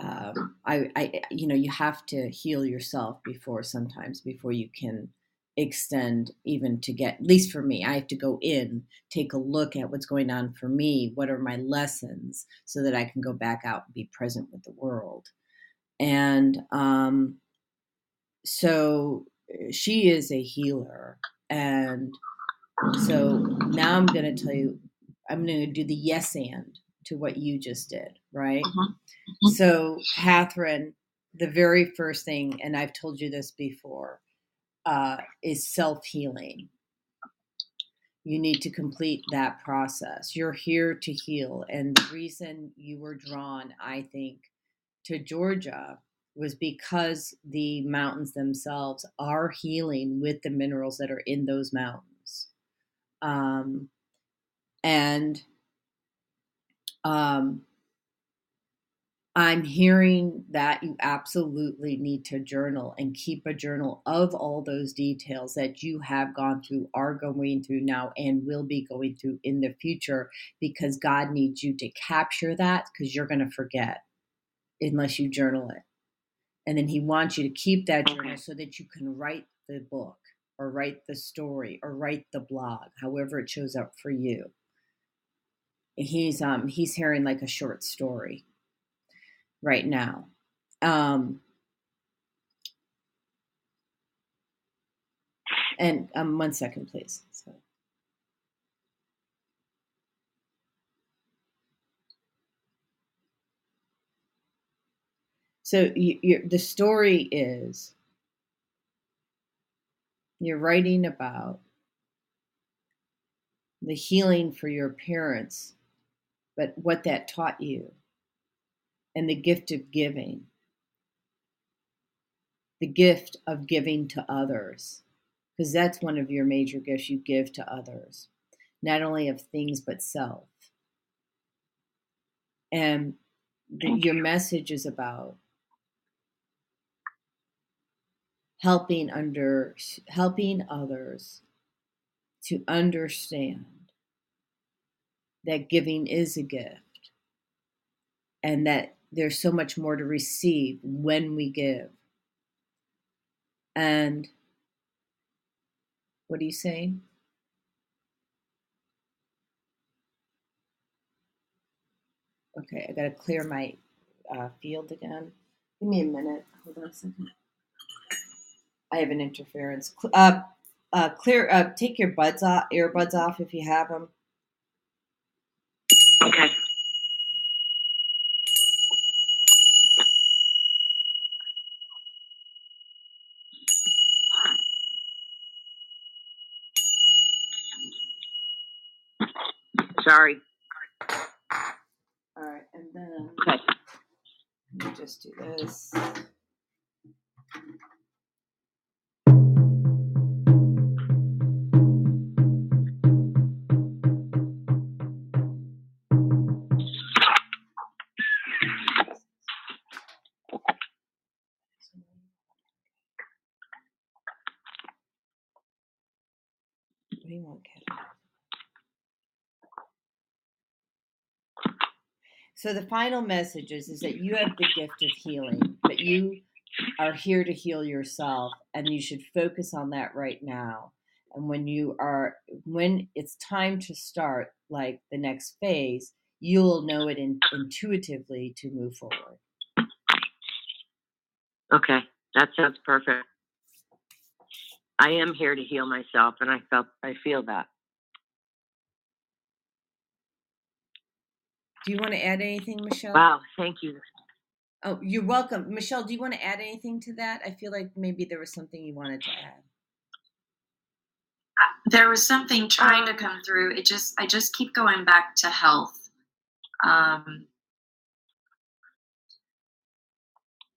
um, I, I, you know, you have to heal yourself before sometimes before you can extend even to get. At least for me, I have to go in, take a look at what's going on for me. What are my lessons, so that I can go back out and be present with the world. And um, so uh, she is a healer, and so now I'm going to tell you. I'm going to do the yes and to what you just did, right? Uh-huh. Uh-huh. So, Catherine, the very first thing, and I've told you this before, uh, is self healing. You need to complete that process. You're here to heal. And the reason you were drawn, I think, to Georgia was because the mountains themselves are healing with the minerals that are in those mountains. Um, and um, I'm hearing that you absolutely need to journal and keep a journal of all those details that you have gone through, are going through now, and will be going through in the future because God needs you to capture that because you're going to forget unless you journal it. And then He wants you to keep that journal okay. so that you can write the book or write the story or write the blog, however it shows up for you he's um he's hearing like a short story right now. Um and um one second please. So so you, the story is you're writing about the healing for your parents but what that taught you and the gift of giving. The gift of giving to others, because that's one of your major gifts you give to others, not only of things but self. And the, your message is about helping under helping others to understand that giving is a gift and that there's so much more to receive when we give. And what are you saying? Okay i gotta clear my uh, field again. Give me a minute. Hold on a second. I have an interference. Uh, uh, clear uh, take your buds off earbuds off if you have them Okay. Sorry. all right and then Okay. let me just do this So the final message is, is that you have the gift of healing, but you are here to heal yourself, and you should focus on that right now. And when you are, when it's time to start, like the next phase, you'll know it in, intuitively to move forward. Okay. That sounds perfect. I am here to heal myself, and I felt I feel that. Do you want to add anything, Michelle? Wow. Thank you. Oh, you're welcome, Michelle. Do you want to add anything to that? I feel like maybe there was something you wanted to add. there was something trying to come through it just i just keep going back to health um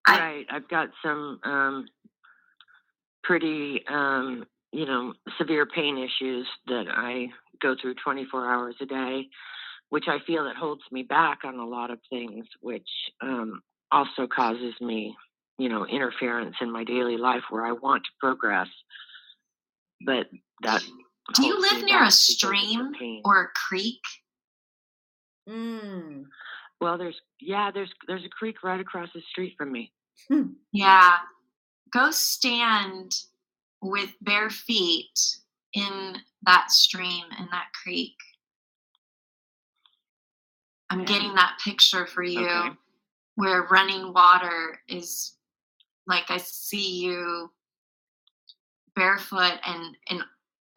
I- Right. I've got some um, pretty, um, you know, severe pain issues that I go through 24 hours a day, which I feel that holds me back on a lot of things, which um, also causes me, you know, interference in my daily life where I want to progress. But that. do you live near a because of the stream or a creek Mm. Well, there's yeah, there's there's a creek right across the street from me. yeah go stand with bare feet in that stream in that creek i'm getting that picture for you Okay. where running water is like i see you barefoot and and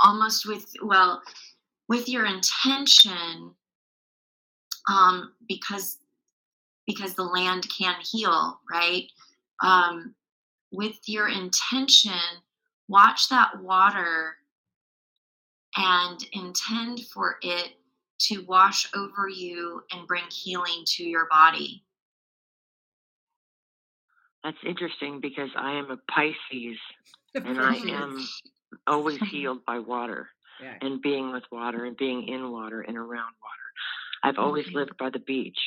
almost with well with your intention um because because the land can heal right um with your intention watch that water and intend for it to wash over you and bring healing to your body That's interesting because I am a Pisces and I am always [laughs] healed by water Yeah. and being with water and being in water and around water. I've always Mhm. lived by the beach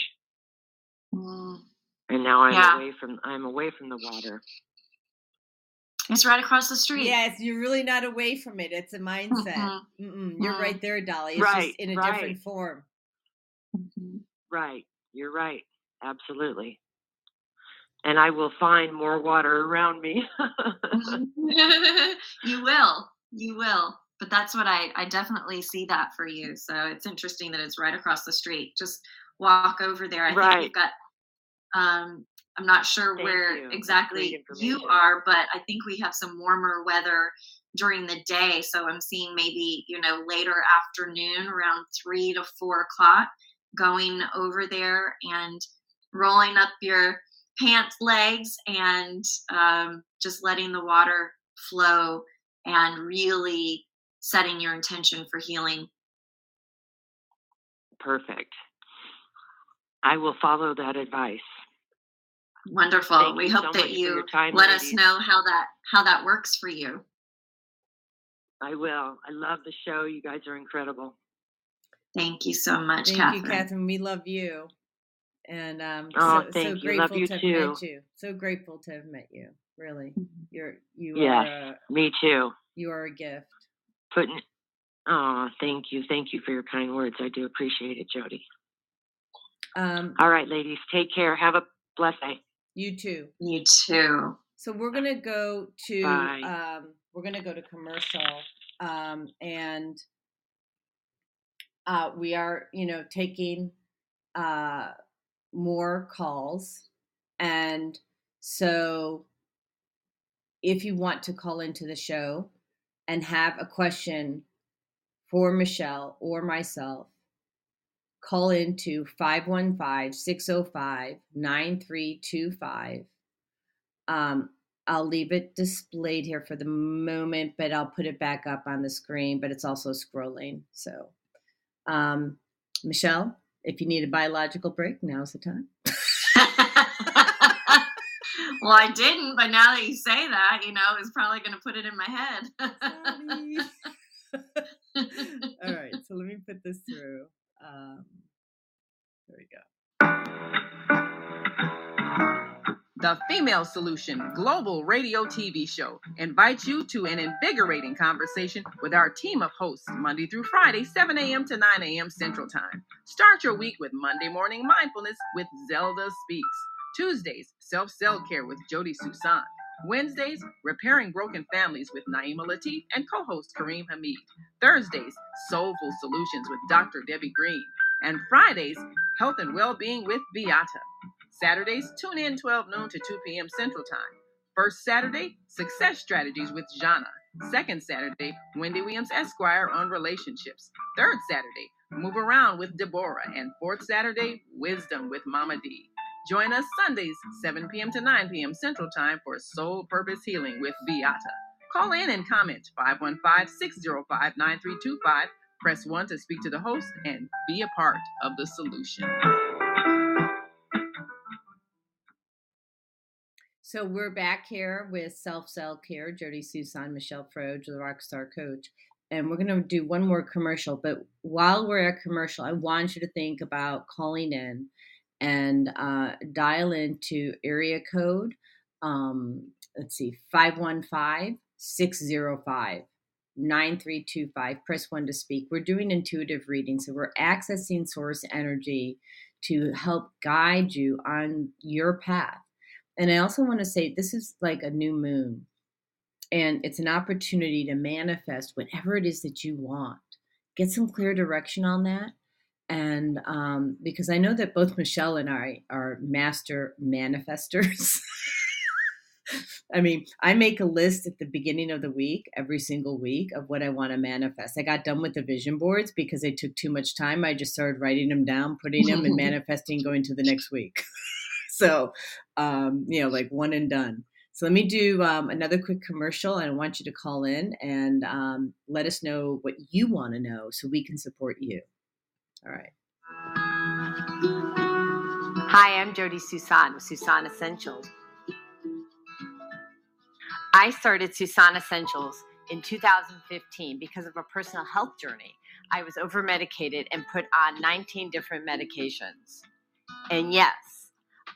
Mm, and now I'm Yeah. away from I'm away from the water. It's right across the street Yes, you're really not away from it. It's a mindset. Mhm. Mm-mm, you're right there, Dolly. It's Right, just in a right. different form. Mhm. Right. You're right. Absolutely. And I will find more water around me. [laughs] [laughs] you will you will but that's what i i definitely see that for you so it's interesting that it's right across the street just walk over there i think Right. we've got um i'm not sure Thank where you. Exactly you are but i think we have some warmer weather during the day so i'm seeing maybe you know later afternoon around three to four o'clock going over there and rolling up your pants legs and um, just letting the water flow and really setting your intention for healing. Perfect. I will follow that advice. Wonderful. Thank we hope so that you time, let us know how that how that works for you. I will. I love the show. You guys are incredible. Thank you so much, Thank Catherine. you, Catherine. We love you. and um, Oh, so, thank so you. grateful Love you to have too. met you. So grateful to have met you. Really, you're you Yes. are a, Me too. you are a gift. Putting. Oh, thank you. Thank you for your kind words. I do appreciate it, Jody. Um, All right, ladies. Take care. Have a blessed day. You too. You too. So we're gonna go to um, we're gonna go to commercial, um, and uh, we are you know taking uh, more calls, and so if you want to call into the show and have a question for Michelle or myself, call into 515-605-9325 um, I'll leave it displayed here for the moment, but I'll put it back up on the screen, but it's also scrolling. So, um, Michelle, if you need a biological break, now's the time. [laughs] well, I didn't, but now that you say that, you know, it's probably going to put it in my head. [laughs] [laughs] All right, so let me put this through. Um, there we go. The Female Solution Global Radio TV Show invites you to an invigorating conversation with our team of hosts Monday through Friday, 7 a.m. to 9 a.m. Central Time. Start your week with Monday Morning Mindfulness with Zelda Speaks. Tuesdays, Self Cell Care with Jody Susan. Wednesdays, Repairing Broken Families with Naima Latif and co host Kareem Hamid. Thursdays, Soulful Solutions with Dr. Debbie Green. And Fridays, Health and Well-Being with Beata. Saturdays, tune in 12 noon to 2 p.m. Central Time. First Saturday, Success Strategies with Jana. Second Saturday, Wendy Williams Esquire on relationships. Third Saturday, Move Around with Deborah. And fourth Saturday, Wisdom with Mama D. Join us Sundays, 7 p.m. to 9 p.m. Central Time for Soul Purpose Healing with Beata. Call in and comment 515 605 9325. Press 1 to speak to the host and be a part of the solution. So we're back here with Self Cell Care, Jody Susan, Michelle Froge, the Rockstar Coach. And we're going to do one more commercial. But while we're at commercial, I want you to think about calling in and uh, dial into area code, um, let's see, 515 605 9325. Press 1 to speak. We're doing intuitive reading. So we're accessing source energy to help guide you on your path. And I also want to say this is like a new moon, and it's an opportunity to manifest whatever it is that you want. Get some clear direction on that. And um, because I know that both Michelle and I are master manifestors. [laughs] I mean, I make a list at the beginning of the week, every single week, of what I want to manifest. I got done with the vision boards because they took too much time. I just started writing them down, putting them, and [laughs] manifesting going to the next week. [laughs] so, um, you know, like one and done. So let me do um, another quick commercial, and I want you to call in and um, let us know what you want to know so we can support you. All right. Hi, I'm Jody Susan with Susan Essentials. I started Susan Essentials in 2015 because of a personal health journey. I was over medicated and put on 19 different medications. And yes,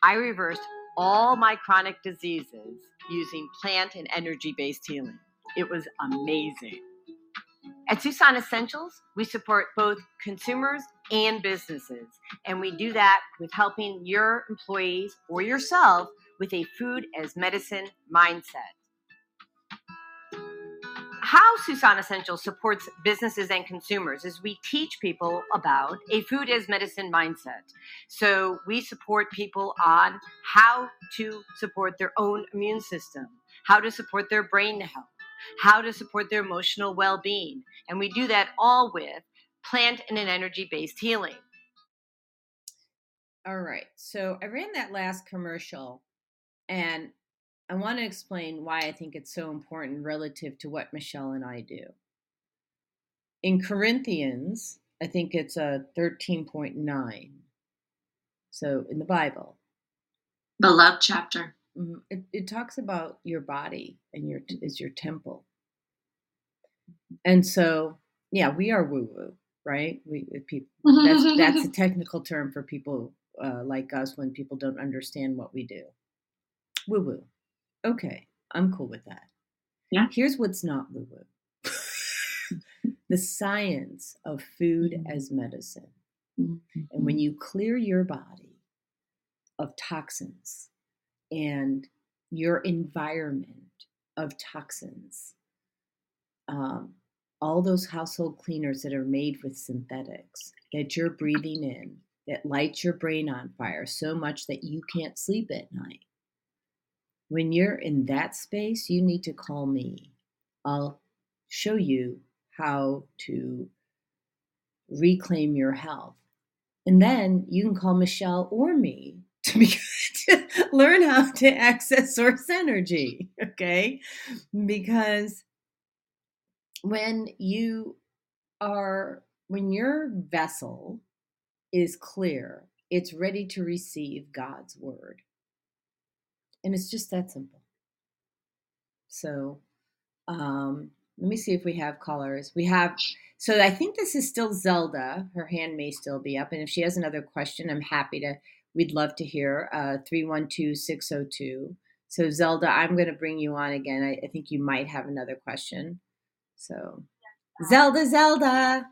I reversed all my chronic diseases using plant and energy based healing. It was amazing. At Susan Essentials, we support both consumers and businesses, and we do that with helping your employees or yourself with a food as medicine mindset. How Susan Essentials supports businesses and consumers is we teach people about a food as medicine mindset. So we support people on how to support their own immune system, how to support their brain health, how to support their emotional well being. And we do that all with plant and an energy based healing. All right. So I ran that last commercial and I want to explain why I think it's so important relative to what Michelle and I do. In Corinthians, I think it's a 13.9. So in the Bible, The love chapter. Mhm, it, it talks about your body and your is your temple. And so, yeah, we are woo woo, right? We people that's that's [laughs] a technical term for people uh, like us when people don't understand what we do. Woo woo. Okay, I'm cool with that. Yeah. Here's what's not woo woo the science of food Mhm. as medicine. Mm-hmm. And when you clear your body of toxins and your environment of toxins, um, all those household cleaners that are made with synthetics that you're breathing in that light your brain on fire so much that you can't sleep at night. When you're in that space, you need to call me. I'll show you how to reclaim your health. And then you can call Michelle or me [laughs] to, be, [laughs] learn how to access source energy. Okay. Because when you are, when your vessel is clear, it's ready to receive God's word. And it's just that simple. So, um, let me see if we have callers. We have, so I think this is still Zelda. Her hand may still be up. And if she has another question, I'm happy to, we'd love to hear uh, 312 602. So, Zelda, I'm going to bring you on again. I, I think you might have another question. So, Zelda, Zelda.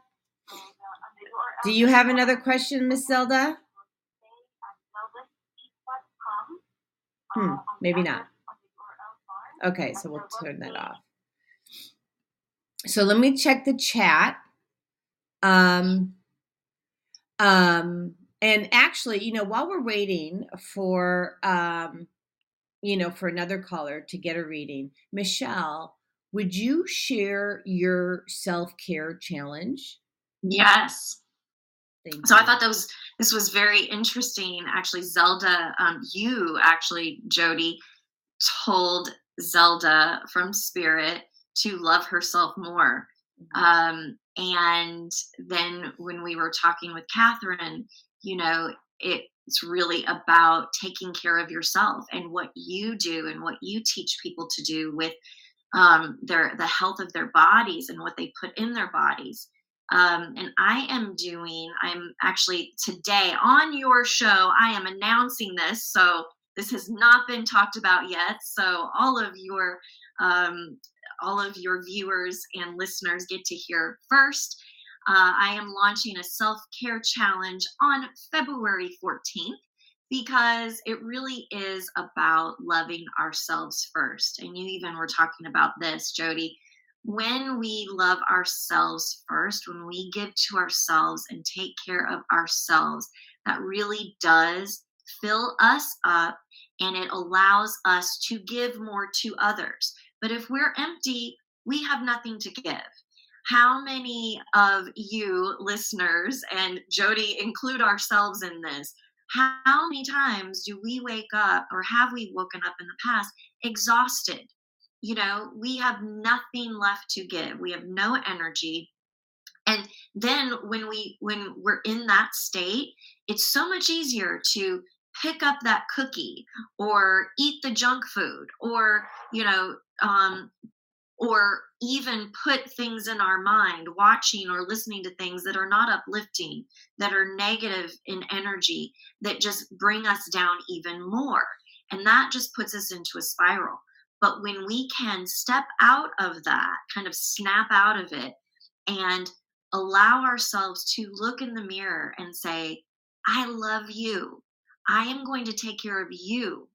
Do you have another question, Miss Zelda? Hmm, maybe not. Okay, so we'll turn that off. So let me check the chat. Um, um, and actually, you know, while we're waiting for, um, you know, for another caller to get a reading, Michelle, would you share your self care challenge? Yes. Thank So I thought that was this was very interesting. Actually, Zelda, um, you actually, Jody, told Zelda from Spirit to love herself more. Mhm. Um, and then when we were talking with Catherine, you know, it's really about taking care of yourself and what you do and what you teach people to do with um, their the health of their bodies and what they put in their bodies. Um, and I am doing. I'm actually today on your show. I am announcing this, so this has not been talked about yet. So all of your um, all of your viewers and listeners get to hear first. Uh, I am launching a self care challenge on February 14th because it really is about loving ourselves first. And you even were talking about this, Jody. When we love ourselves first, when we give to ourselves and take care of ourselves, that really does fill us up and it allows us to give more to others. But if we're empty, we have nothing to give. How many of you listeners, and Jody include ourselves in this, how many times do we wake up or have we woken up in the past exhausted? You know, we have nothing left to give. We have no energy. And then when we when we're in that state, it's so much easier to pick up that cookie or eat the junk food or you know um, or even put things in our mind watching or listening to things that are not uplifting that are negative in energy that just bring us down even more. And that just puts us into a spiral. But when we can step out of that kind of snap out of it and allow ourselves to look in the mirror and say i love you. I am going to take care of you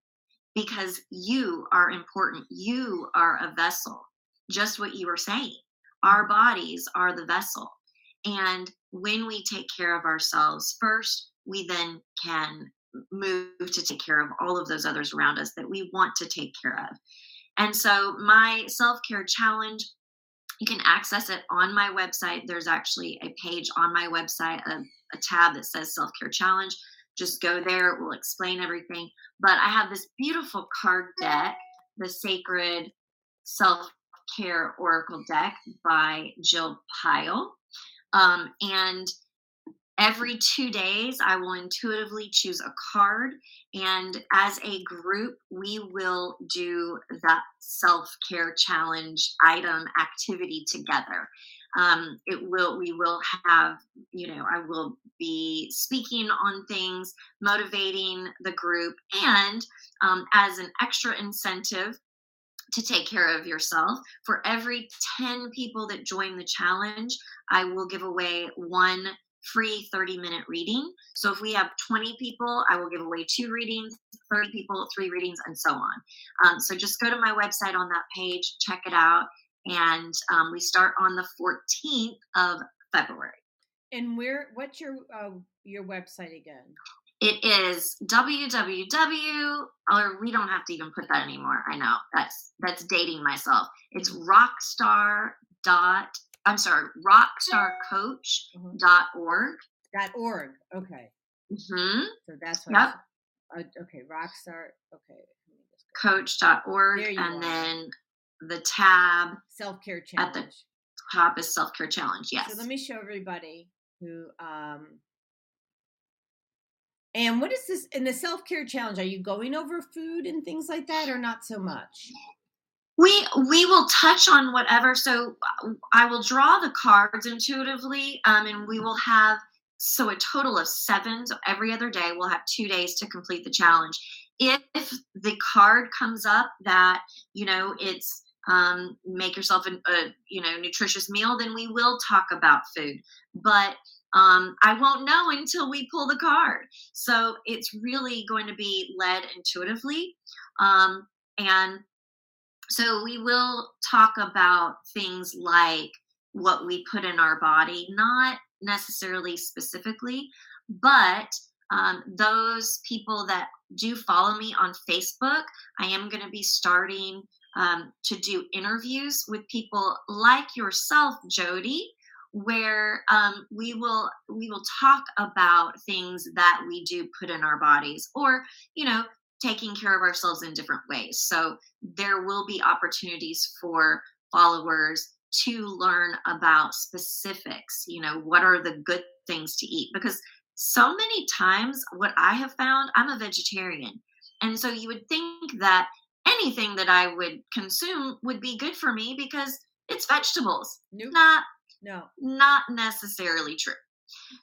because you are important. You are a vessel, just what you were saying. Mm-hmm. Our bodies are the vessel. And when we take care of ourselves first, we then can move to take care of all of those others around us that we want to take care of. And so, my self care challenge, you can access it on my website. There's actually a page on my website, a, a tab that says self care challenge just go there it will explain everything but i have this beautiful card deck the sacred self-care oracle deck by jill pyle um, and every two days, I will intuitively choose a card. And as a group, we will do that self care challenge item activity together. Um, it will, we will have, you know, I will be speaking on things, motivating the group, and um, as an extra incentive, to take care of yourself. For every 10 people that join the challenge, I will give away one free 30 minute reading. So if we have 20 people, I will give away two readings, 30 people, three readings, and so on. Um, so just go to my website on that page, check it out. And um, we start on the 14th of February. And where? What's your uh, your website again? It is www. Or we don't have to even put that anymore. I know that's that's dating myself. It's rockstar dot I'm sorry, rockstarcoach.org. Dot org. Okay. Mm-hmm. So that's what. Yep. Uh, okay, rockstar. Okay. Coach.org, There you and are. then the tab Self care At the- top is self care challenge. Yes. So let me show everybody who. um And what is this in the self care challenge? Are you going over food and things like that, or not so much? we we will touch on whatever so i will draw the cards intuitively um, and we will have so a total of seven so every other day we'll have two days to complete the challenge if the card comes up that you know it's um, make yourself a you know nutritious meal then we will talk about food but um, i won't know until we pull the card. So it's really going to be led intuitively. Um, and so we will talk about things like what we put in our body, not necessarily specifically, but um, those people that do follow me on Facebook, I am going to be starting um, to do interviews with people like yourself, Jody, where um, we will we will talk about things that we do put in our bodies, or you know, taking care of ourselves in different ways. So there will be opportunities for followers to learn about specifics. You know, what are the good things to eat? Because so many times, what I have found, I'm a vegetarian. And so you would think that anything that I would consume would be good for me because it's vegetables. Nope. Not No. not necessarily true.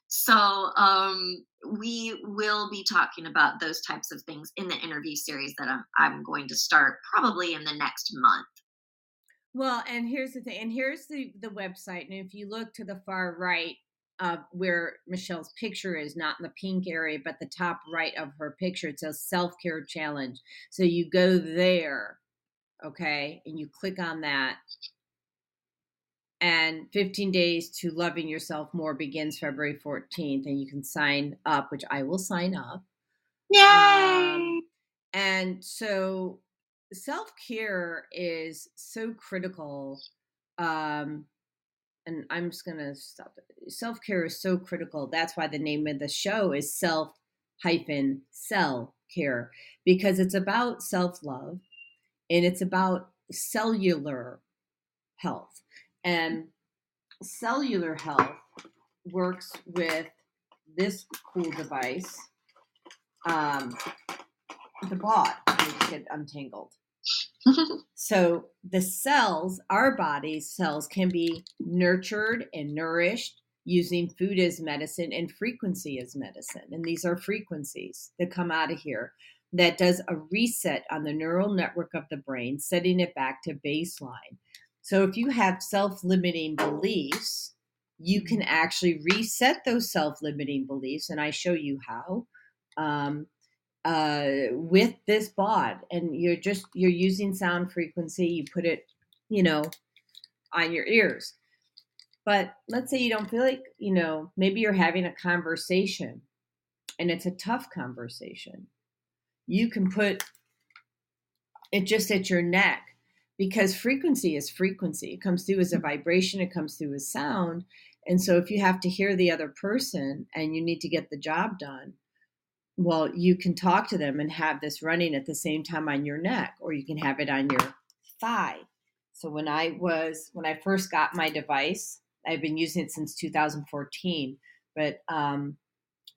So um, we will be talking about those types of things in the interview series that I'm, I'm going to start probably in the next month. Well, and here's the thing, and here's the the website, and if you look to the far right of where Michelle's picture is, not in the pink area, but the top right of her picture, it says self care challenge. So you go there, okay, and you click on that, and 15 days to loving yourself more begins February 14th, and you can sign up, which I will sign up. Yay! Um, and so self care is so critical. Um, and I'm just going to stop. Self care is so critical. That's why the name of the show is Self hyphen Cell Care, because it's about self love and it's about cellular health. And cellular health works with this cool device um, the baud which get untangled. [laughs] So the cells, our body's cells, can be nurtured and nourished using food as medicine and frequency as medicine. And these are frequencies that come out of here that does a reset on the neural network of the brain, setting it back to baseline. So if you have self limiting beliefs, you can actually reset those self limiting beliefs. And I show you how. Um, uh, with this baud and you're just you're using sound frequency you put it you know on your ears but let's say you don't feel like you know maybe you're having a conversation and it's a tough conversation you can put it just at your neck because frequency is frequency it comes through as a vibration it comes through as sound and so if you have to hear the other person and you need to get the job done well, you can talk to them and have this running at the same time on your neck, or you can have it on your thigh. So when I was when I first got my device, I've been using it since 2014. but um,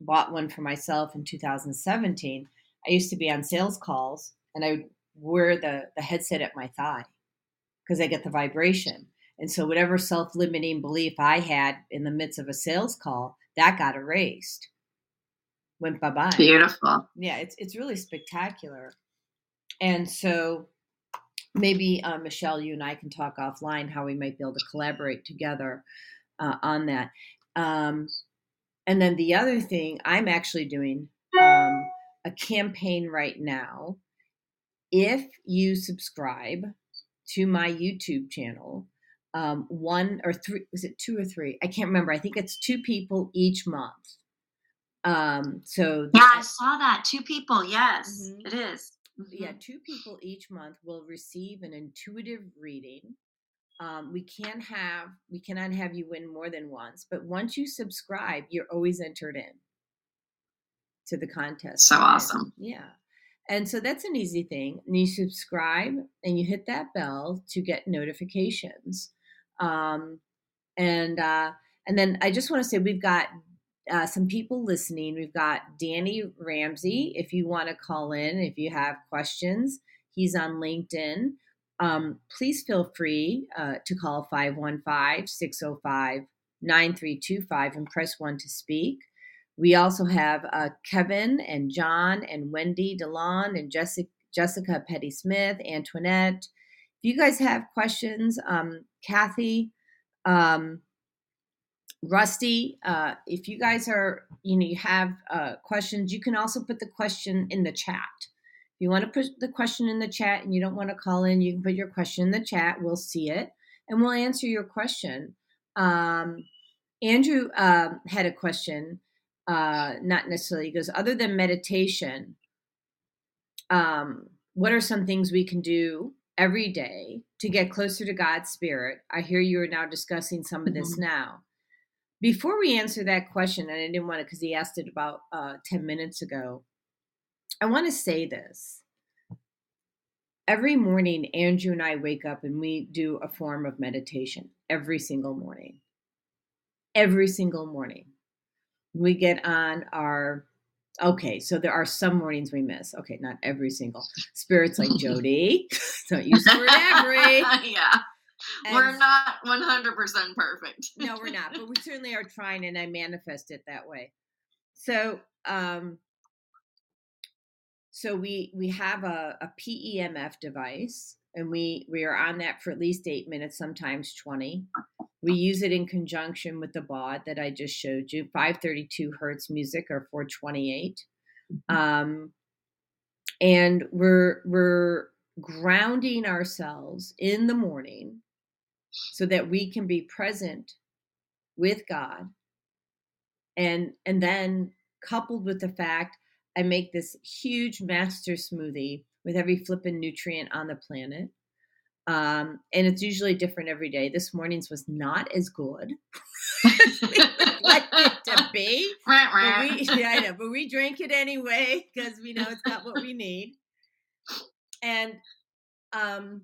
bought one for myself in 2017. I used to be on sales calls and I would wear the, the headset at my thigh because I get the vibration. And so whatever self-limiting belief I had in the midst of a sales call, that got erased. Went bye-bye. Beautiful. Yeah, it's it's really spectacular. And so maybe uh, Michelle, you and I can talk offline how we might be able to collaborate together uh, on that. Um, and then the other thing, I'm actually doing um, a campaign right now. If you subscribe to my YouTube channel, um, one or three, was it two or three? I can't remember. I think it's two people each month. Um, so Yeah, I saw that. Two people. Yes, Mhm. it is. yeah, Mhm. two people each month will receive an intuitive reading. Um, we can have we cannot have you win more than once, but once you subscribe, you're always entered in to the contest. So awesome. Yeah. And so that's an easy thing. And you subscribe and you hit that bell to get notifications. Um, and uh, and then I just want to say we've got uh, some people listening. We've got Danny Ramsey. If you want to call in, if you have questions, he's on LinkedIn. Um, please feel free uh, to call 515 605 9325 and press 1 to speak. We also have uh, Kevin and John and Wendy DeLon and Jessica, Jessica Petty Smith, Antoinette. If you guys have questions, um, Kathy, um, Rusty, uh, if you guys are, you know, you have uh, questions, you can also put the question in the chat. If you want to put the question in the chat and you don't want to call in, you can put your question in the chat. We'll see it and we'll answer your question. Um, Andrew um, had a question, uh, not necessarily, he goes, other than meditation, um, what are some things we can do every day to get closer to God's Spirit? I hear you are now discussing some of this now. Before we answer that question, and I didn't want to because he asked it about uh, 10 minutes ago, I want to say this. Every morning, Andrew and I wake up and we do a form of meditation every single morning. Every single morning. We get on our, okay, so there are some mornings we miss. Okay, not every single. Spirits like [laughs] Jody, [laughs] don't use the word every. yeah. We're not 100% perfect. no, we're not, but we certainly are trying, and I manifest it that way. So, um, so we we have a, a PEMF device, and we we are on that for at least eight minutes, sometimes twenty. We use it in conjunction with the baud that I just showed you, five thirty two hertz music or four twenty eight, um, and we're we're grounding ourselves in the morning so that we can be present with God. And and then coupled with the fact I make this huge master smoothie with every flippin' nutrient on the planet. Um, and it's usually different every day. This morning's was not as good as [laughs] like it to [laughs] be. But we, yeah, I know, but we drink it anyway because we know it's got what we need. And um,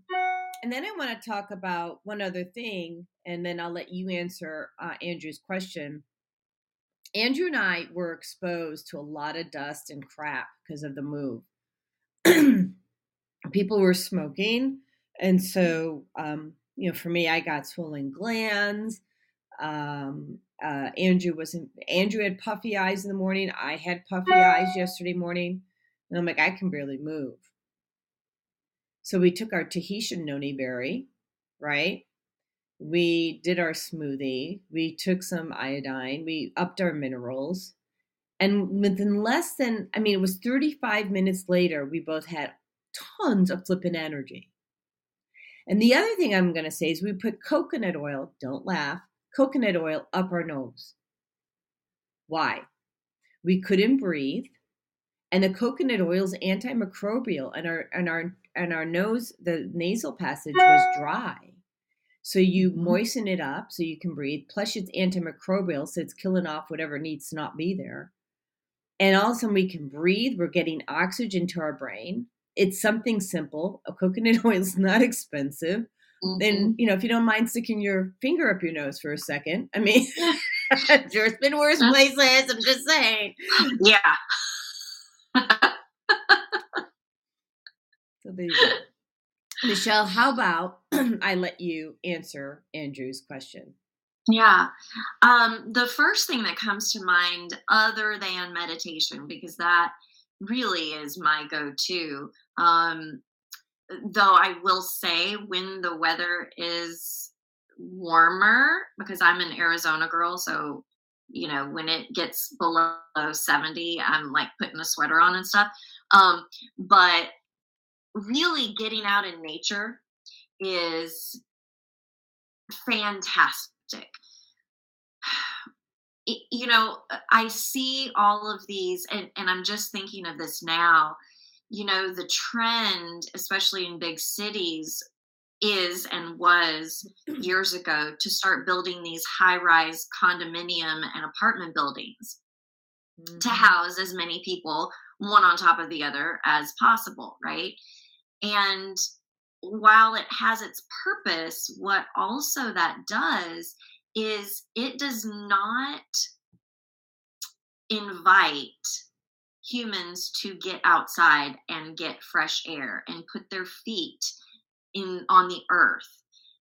and then I want to talk about one other thing, and then I'll let you answer uh, Andrew's question. Andrew and I were exposed to a lot of dust and crap because of the move. [clears throat] People were smoking, and so um, you know, for me, I got swollen glands. Um, uh, Andrew wasn't. Andrew had puffy eyes in the morning. I had puffy eyes yesterday morning, and I'm like, I can barely move. So we took our Tahitian noni berry, right? We did our smoothie. We took some iodine. We upped our minerals. And within less than, I mean, it was 35 minutes later, we both had tons of flippin' energy. And the other thing I'm going to say is we put coconut oil, don't laugh, coconut oil up our nose. Why? We couldn't breathe and the coconut oil is antimicrobial and our and our and our nose the nasal passage was dry so you Mhm. moisten it up so you can breathe plus it's antimicrobial so it's killing off whatever needs to not be there and all of a sudden we can breathe we're getting oxygen to our brain it's something simple a coconut [laughs] oil is not expensive Mhm. and you know if you don't mind sticking your finger up your nose for a second i mean [laughs] There's been worse [laughs] places. I'm just saying. Yeah. So there you go. Michelle, how about [clears throat] I let you answer Andrew's question? Yeah. Um, the first thing that comes to mind, other than meditation, because that really is my go to, um, though I will say when the weather is warmer, because I'm an Arizona girl, so you know when it gets below 70 i'm like putting a sweater on and stuff. Um but really getting out in nature is fantastic It- you know i see all of these and, and i'm just thinking of this now you know the trend especially in big cities is and was [clears throat] years ago to start building these high rise condominium and apartment buildings to mm-hmm. house as many people one on top of the other as possible right? And while it has its purpose what also that does is it does not invite humans to get outside and get fresh air and put their feet in on the earth.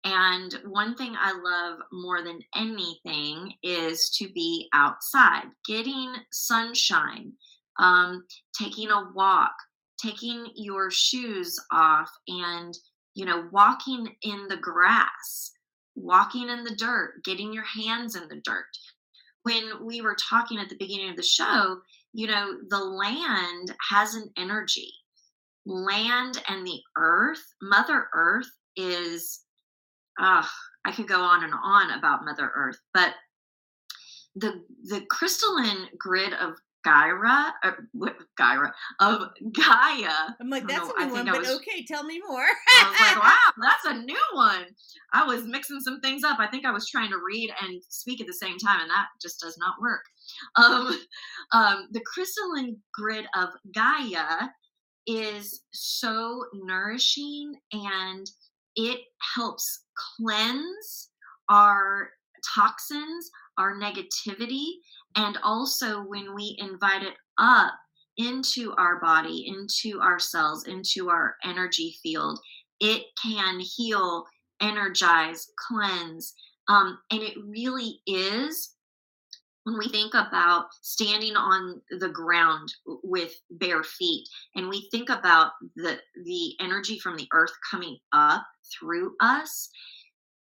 And one thing i love more than anything is to be outside getting sunshine um, taking a walk taking your shoes off and you know walking in the grass walking in the dirt getting your hands in the dirt. When we were talking at the beginning of the show you know the land has an energy. Land and the earth mother earth is uh, i could go on and on about mother earth but the the crystalline grid of Gaia, uh, what- Gaia of Gaia. I'm like, that's don't a new one, but was- okay, tell me more. I was like, [laughs] wow, that's a new one. I was mixing some things up. I think I was trying to read and speak at the same time, and that just does not work. Um, [laughs] um, the crystalline grid of Gaia is so nourishing and it helps cleanse our toxins, our negativity, and also when we invite it up into our body, into our cells, into our energy field, it can heal, energize, cleanse. Um, and it really is when we think about standing on the ground with bare feet and we think about the the energy from the earth coming up through us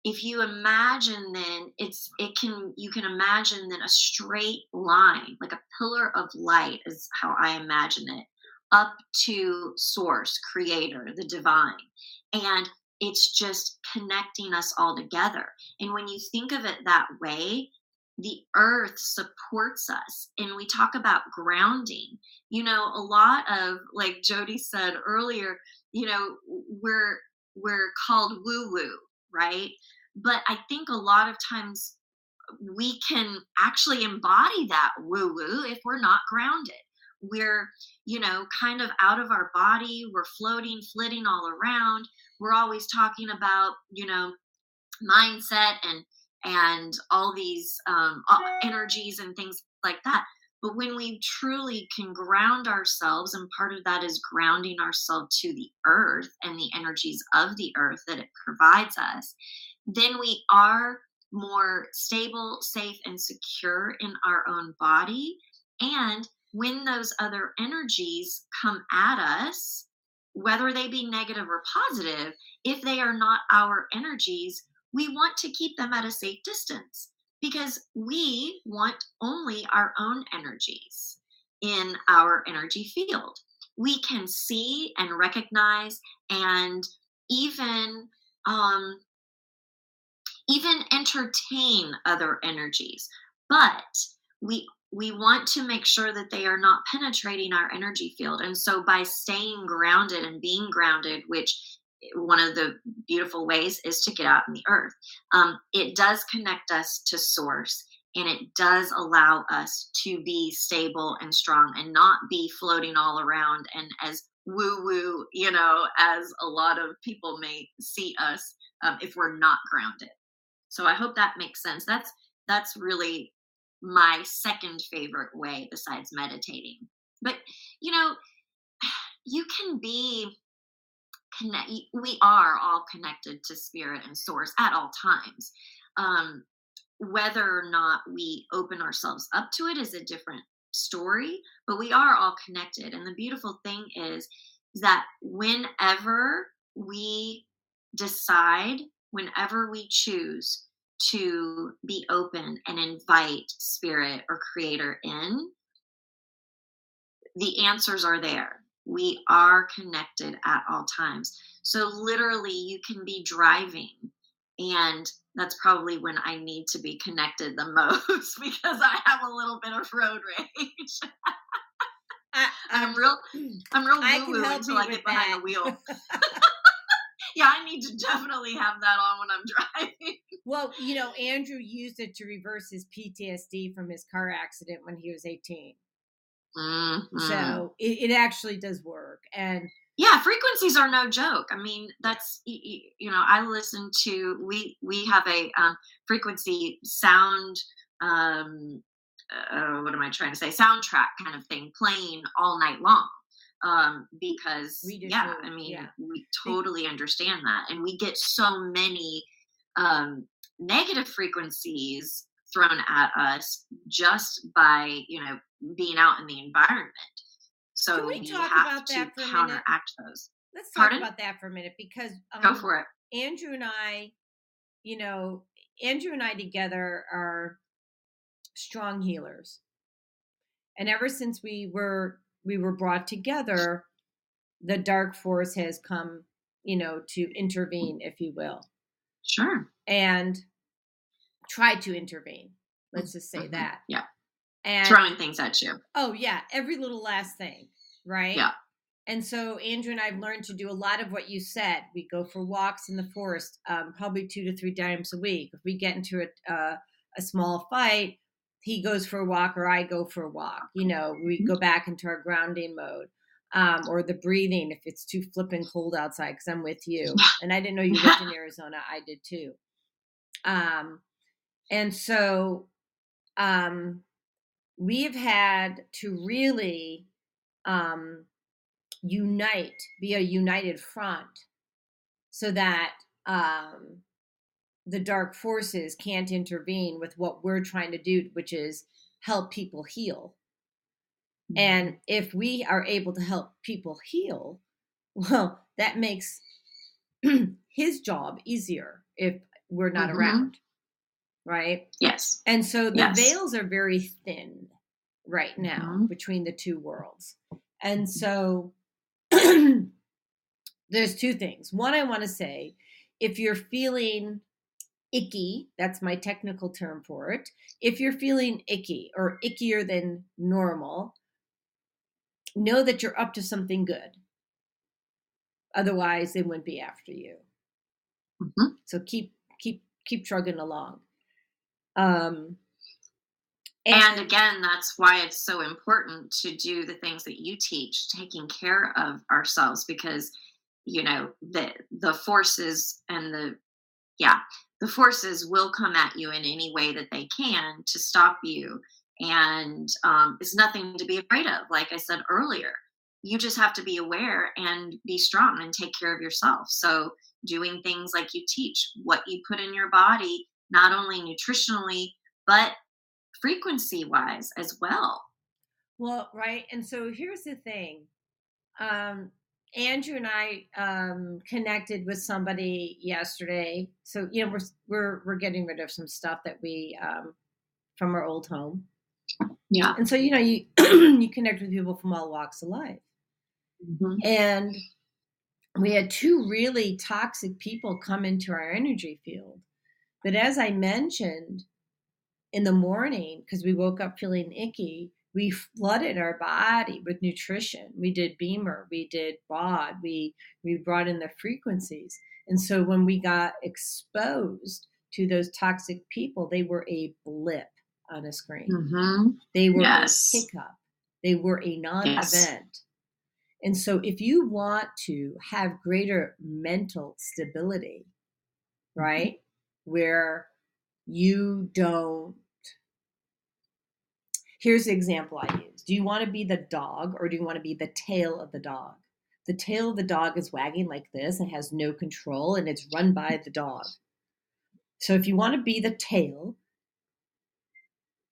if you imagine then it's it can you can imagine then a straight line like a pillar of light is how i imagine it up to source creator the divine. And it's just connecting us all together. And when you think of it that way the earth supports us. And we talk about grounding. You know a lot of like jody said earlier you know we're we're called woo woo right? But i think a lot of times we can actually embody that woo woo if we're not grounded. We're you know kind of out of our body we're floating flitting all around we're always talking about you know mindset and and all these um, energies and things like that but when we truly can ground ourselves and part of that is grounding ourselves to the earth and the energies of the earth that it provides us then we are more stable safe and secure in our own body. And when those other energies come at us whether they be negative or positive if they are not our energies we want to keep them at a safe distance because we want only our own energies in our energy field. We can see and recognize and even um, even entertain other energies, but we we want to make sure that they are not penetrating our energy field. And so by staying grounded and being grounded, which one of the beautiful ways is to get out in the earth. Um, it does connect us to source and it does allow us to be stable and strong and not be floating all around and as woo woo, you know, as a lot of people may see us um, if we're not grounded. So I hope that makes sense. That's that's really my second favorite way besides meditating. But, you know, [sighs] you can be connect we are all connected to spirit and source at all times. Um whether or not we open ourselves up to it is a different story, but we are all connected. And the beautiful thing is that whenever we decide, whenever we choose to be open and invite spirit or creator in, the answers are there. We are connected at all times. So, literally, you can be driving, and that's probably when I need to be connected the [laughs] most because I have a little bit of road rage. [laughs] I, am real, I'm real [clears throat] woo woo until I get behind that. the wheel. [laughs] yeah, I need to definitely have that on when I'm driving. Well, you know, Andrew used it to reverse his PTSD from his car accident when he was 18. Mm-hmm. So it, it actually does work. And yeah frequencies are no joke i mean that's you know i listen to we we have a um, frequency sound um uh, what am i trying to say soundtrack kind of thing playing all night long um because yeah too. i mean yeah. we totally understand that and we get so many um negative frequencies thrown at us just by you know being out in the environment so Can we that for counteract those. Let's talk Pardon? about that for a minute because um, go for it. Andrew and I, you know, Andrew and I together are strong healers, and ever since we were we were brought together, the dark force has come, you know, to intervene, if you will. Sure. And try to intervene. Let's just say mm-hmm. that. Yeah and throwing things at you. Oh yeah, every little last thing, right? Yeah. And so Andrew and I've learned to do a lot of what you said. We go for walks in the forest, um, probably two to three times a week. If we get into a, uh, a small fight, he goes for a walk or I go for a walk. You know, we mm-hmm. go back into our grounding mode. Um, or the breathing if it's too flipping cold outside because I'm with you. And I didn't know you lived in [laughs] Arizona. I did too. Um, and so um, we've had to really um, unite, be a united front, so that um, the dark forces can't intervene with what we're trying to do, which is help people heal. Mm-hmm. And if we are able to help people heal, [laughs] well, that makes [clears throat] his job easier if we're not mm-hmm. around right? Yes. And so the yes. veils are very thin right now mm-hmm. between the two worlds. And so [clears throat] there's two things. One, I want to say if you're feeling icky, that's my technical term for it. If you're feeling icky or ickier than normal, know that you're up to something good. Otherwise, they wouldn't be after you. Mm-hmm. So keep keep keep trugging along. Um, and, and again, that's why it's so important to do the things that you teach, taking care of ourselves, because you know the the forces and the yeah the forces will come at you in any way that they can to stop you. And um, it's nothing to be afraid of like i said earlier. You just have to be aware and be strong and take care of yourself. So doing things like you teach what you put in your body not only nutritionally but frequency wise as well. Well, right. And so here's the thing. Um, Andrew and I um, connected with somebody yesterday. So you know we're we're we're getting rid of some stuff that we um, from our old home. Yeah. And so you know you [clears throat] you connect with people from all walks of life, mm-hmm. and we had two really toxic people come into our energy field. But as I mentioned, in the morning because we woke up feeling icky we flooded our body with nutrition we did BEMER, we did baud we we brought in the frequencies and so when we got exposed to those toxic people they were a blip on a screen mm-hmm. they were yes. a hiccup they were a non-event yes. and so if you want to have greater mental stability mm-hmm. right where you don't Here's the example I use. Do you want to be the dog or do you want to be the tail of the dog? The tail of the dog is wagging like this and has no control and it's run by the dog. So if you want to be the tail,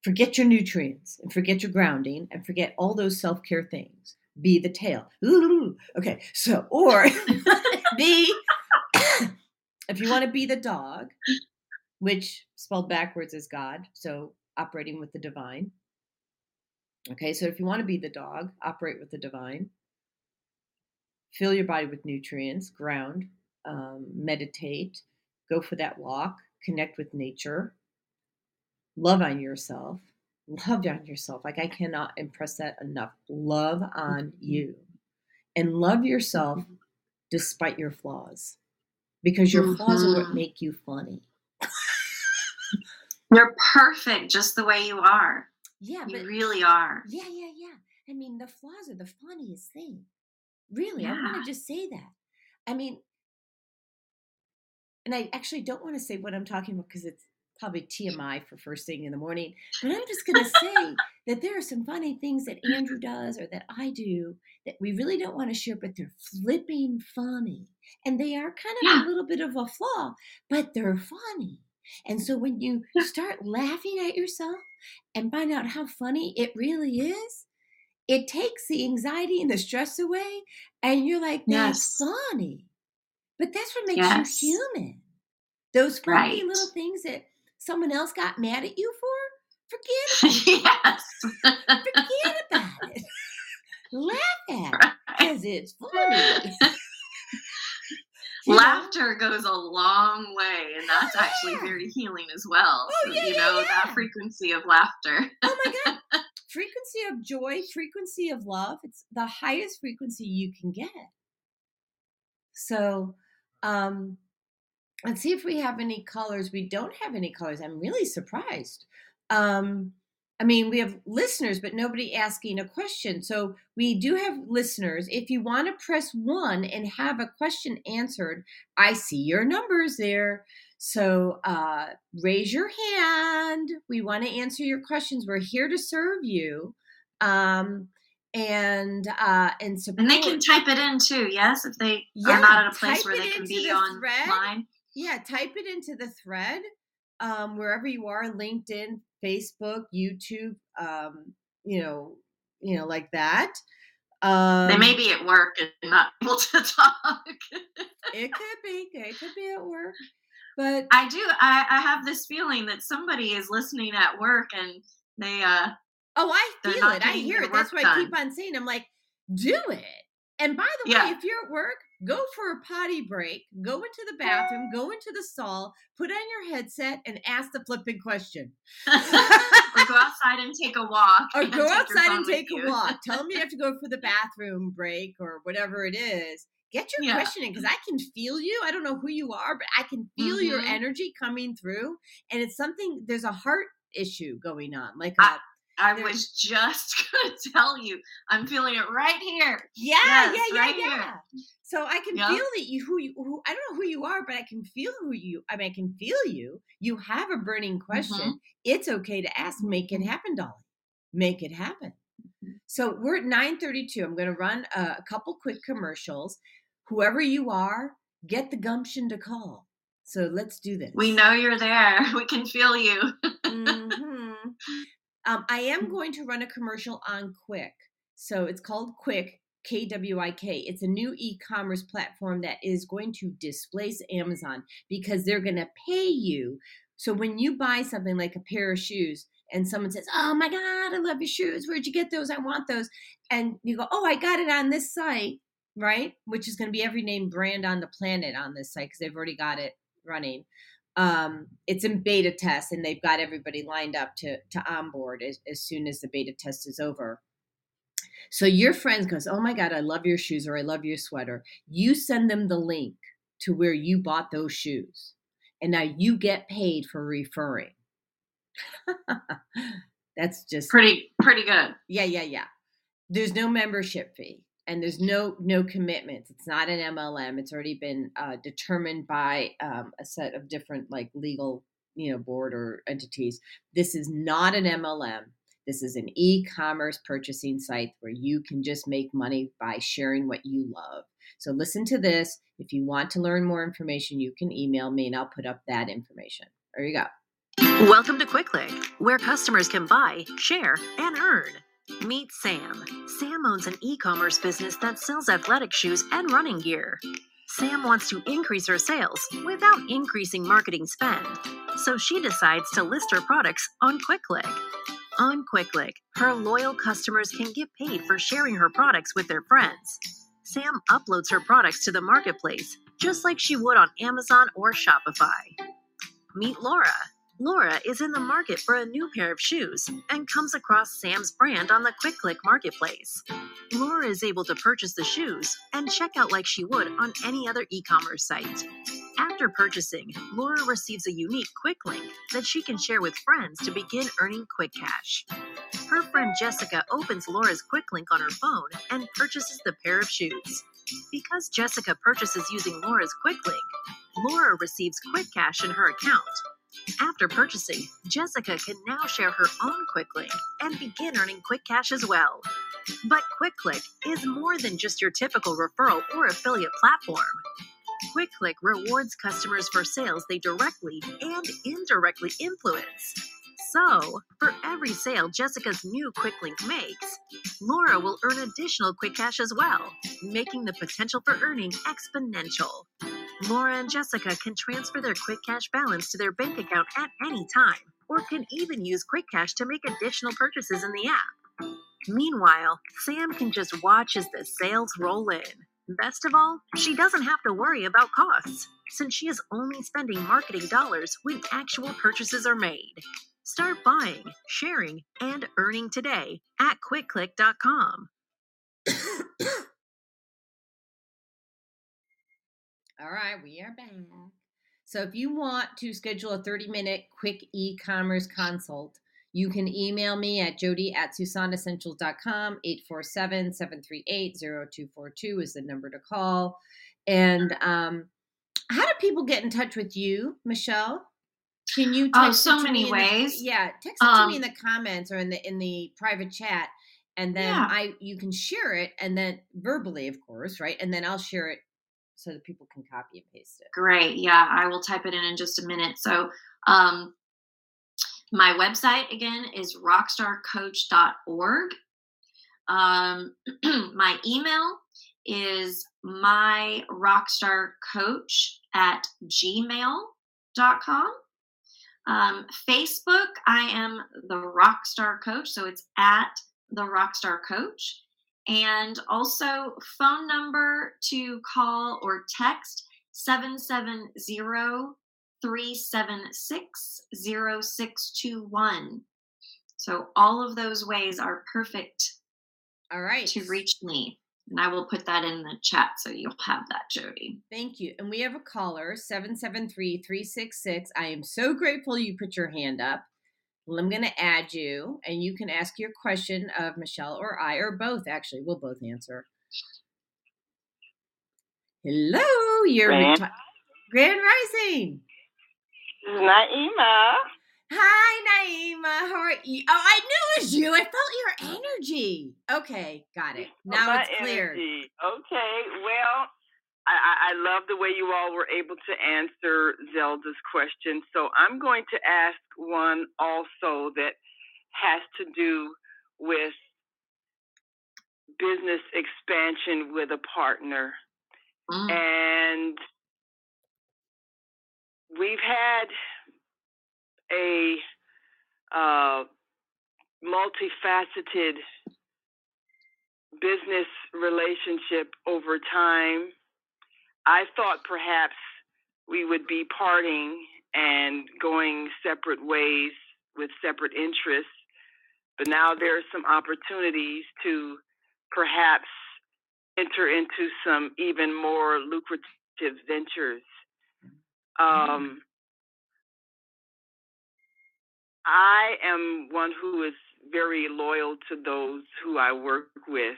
forget your nutrients and forget your grounding and forget all those self care things. Be the tail. Okay, so, or [laughs] be, if you want to be the dog, which spelled backwards is God, so operating with the divine. Okay, so if you want to be the dog, operate with the divine. Fill your body with nutrients, ground, um, meditate, go for that walk, connect with nature, love on yourself, [laughs] love on yourself. Like I cannot impress that enough. Love on Mm-hmm. you and love yourself despite your flaws because your flaws are what Mhm. make you funny. [laughs] You're perfect just the way you are. Yeah, You but really are. yeah, yeah, yeah. I mean, the flaws are the funniest thing. Really, I want to just say that. I mean, and I actually don't want to say what I'm talking about because it's probably TMI for first thing in the morning. But I'm just going to say that there are some funny things that Andrew does or that I do that we really don't want to share, but they're flipping funny. And they are kind of Yeah. a little bit of a flaw, but they're funny. And so when you start laughing at yourself and find out how funny it really is, it takes the anxiety and the stress away. And you're like, that's Yes. funny. But that's what makes Yes. you human. Those funny Right. little things that someone else got mad at you for, forget [laughs] about yes. it. Forget about it. [laughs] Laugh at it because it's [laughs] funny. Know? Laughter goes a long way, and that's Oh, actually yeah. very healing as well. Oh, So, yeah, you yeah, know, that frequency of laughter. oh my god frequency of joy frequency of love it's the highest frequency you can get so um let's see if we have any colors. We don't have any colors. I'm really surprised. Um i mean we have listeners but nobody asking a question. So we do have listeners. If you want to press one and have a question answered i see your numbers there. So uh, raise your hand. We want to answer your questions. We're here to serve you, um, and uh, and support. And they can type it in too, yes, if they Yeah, are not at a place where they can be online. Yeah, type it into the thread um, wherever you are, LinkedIn, Facebook, YouTube. Um, you know, you know, like that. Um, They may be at work and not [laughs] able to talk. It could be. It could be at work, but I do. I, I have this feeling that somebody is listening at work and they uh Oh, I feel it. I hear it. That's why I keep on saying, I'm like, do it. And by the Yeah. way, if you're at work, go for a potty break, go into the bathroom, go into the stall, put on your headset, and ask the flipping question. [laughs] or go [laughs] outside and take a walk. Or [laughs] go outside and take a walk. Tell them you have to go for the bathroom break or whatever it is. Get your Yeah. question in because I can feel you. I don't know who you are, but I can feel your Mhm. energy coming through. And it's something, there's a heart issue going on. Like, I- a, I There- was just gonna tell you, I'm feeling it right here. Yeah, Yes, yeah, yeah, right yeah. So I can Yeah. feel that you who you who I don't know who you are, but I can feel who you I mean I can feel you. You have a burning question. Mm-hmm. It's okay to ask. Make it happen, Dolly. Make it happen. So we're at 932. I'm gonna run a, a couple quick commercials. Whoever you are, get the gumption to call. So let's do this. We know you're there. [laughs] We can feel you. Mhm. [laughs] Um, I am going to run a commercial on Kwik. So it's called Kwik, K W I K. It's a new e commerce platform that is going to displace Amazon because they're going to pay you. So when you buy something like a pair of shoes and someone says, Oh my God, I love your shoes. Where'd you get those? I want those. And you go, Oh, I got it on this site, right? Which is going to be every name brand on the planet on this site because they've already got it running um, it's in beta test and they've got everybody lined up to to onboard as, as soon as the beta test is over so your friend goes oh my god i love your shoes or i love your sweater. You send them the link to where you bought those shoes and now you get paid for referring. [laughs] That's just Pretty pretty good. yeah yeah yeah. There's no membership fee and there's no no commitments. It's not an mlm it's already been uh, determined by um, a set of different like legal you know board or entities. This is not an mlm This is an e commerce purchasing site where you can just make money by sharing what you love. So listen to this. If you want to learn more information, you can email me and I'll put up that information. There you go. Welcome to KwikClick, where customers can buy, share, and earn. Meet Sam. Sam owns an e commerce business that sells athletic shoes and running gear. Sam wants to increase her sales without increasing marketing spend, so she decides to list her products on KwikClick. On KwikClick, her loyal customers can get paid for sharing her products with their friends. Sam uploads her products to the marketplace just like she would on Amazon or Shopify. Meet Laura. Laura is in the market for a new pair of shoes and comes across Sam's brand on the KwikClick marketplace. Laura is able to purchase the shoes and check out like she would on any other e commerce site. After purchasing, Laura receives a unique KwikLink that she can share with friends to begin earning KwikCash. Her friend Jessica opens Laura's KwikLink on her phone and purchases the pair of shoes. Because Jessica purchases using Laura's KwikLink, Laura receives KwikCash in her account. After purchasing, Jessica can now share her own KwikLink and begin earning KwikCash as well. But KwikClick is more than just your typical referral or affiliate platform. KwikClick rewards customers for sales they directly and indirectly influence. So, for every sale Jessica's new KwikLink makes, Laura will earn additional KwikCash as well, making the potential for earning exponential. Laura and Jessica can transfer their KwikCash balance to their bank account at any time, or can even use KwikCash to make additional purchases in the app. Meanwhile, Sam can just watch as the sales roll in. Best of all, she doesn't have to worry about costs, since she is only spending marketing dollars when actual purchases are made. Start buying, sharing, and earning today at kwikclick.com. [coughs] All right, we are back. So if you want to schedule a 30 minute quick e commerce consult, you can email me at jody at susanessentials.com. 847 738 0242 is the number to call. And um, how do people get in touch with you, Michelle? Can you Oh, text it so many me in the- ways. yeah, text it to me in Um, the comments or in the in the private chat, and then Yeah. I you can share it and then verbally, of course, right? And then I'll share it so that people can copy and paste it. Great. Yeah, I will type it in in just a minute. So, um, my website again is rockstarcoach.org. Um, [clears throat] my email is my rockstarcoach at gmail.com. Um, Facebook, I am the Rockstar Coach, so it's at the Rockstar Coach. And also, phone number to call or text 770 376 0621. So, all of those ways are perfect All right. to reach me. And I will put that in the chat so you'll have that, Jody. Thank you. And we have a caller, 773 366. I am so grateful you put your hand up. Well, I'm going to add you, and you can ask your question of Michelle or I, or both, actually. We'll both answer. Hello, you're Grand- reti- Grand Rising. This is Naima. Hi, Naima. How are you? Oh, I knew it was you. I felt your energy. Okay, got it. Now My it's clear. energy. Okay, well, I, I, I love the way you all were able to answer Zelda's question. So I'm going to ask one also that has to do with business expansion with a partner. Mm. and we've had a uh, multifaceted business relationship over time. I thought perhaps we would be parting and going separate ways with separate interests, but now there are some opportunities to perhaps enter into some even more lucrative ventures. Um, I am one who is very loyal to those who I work with,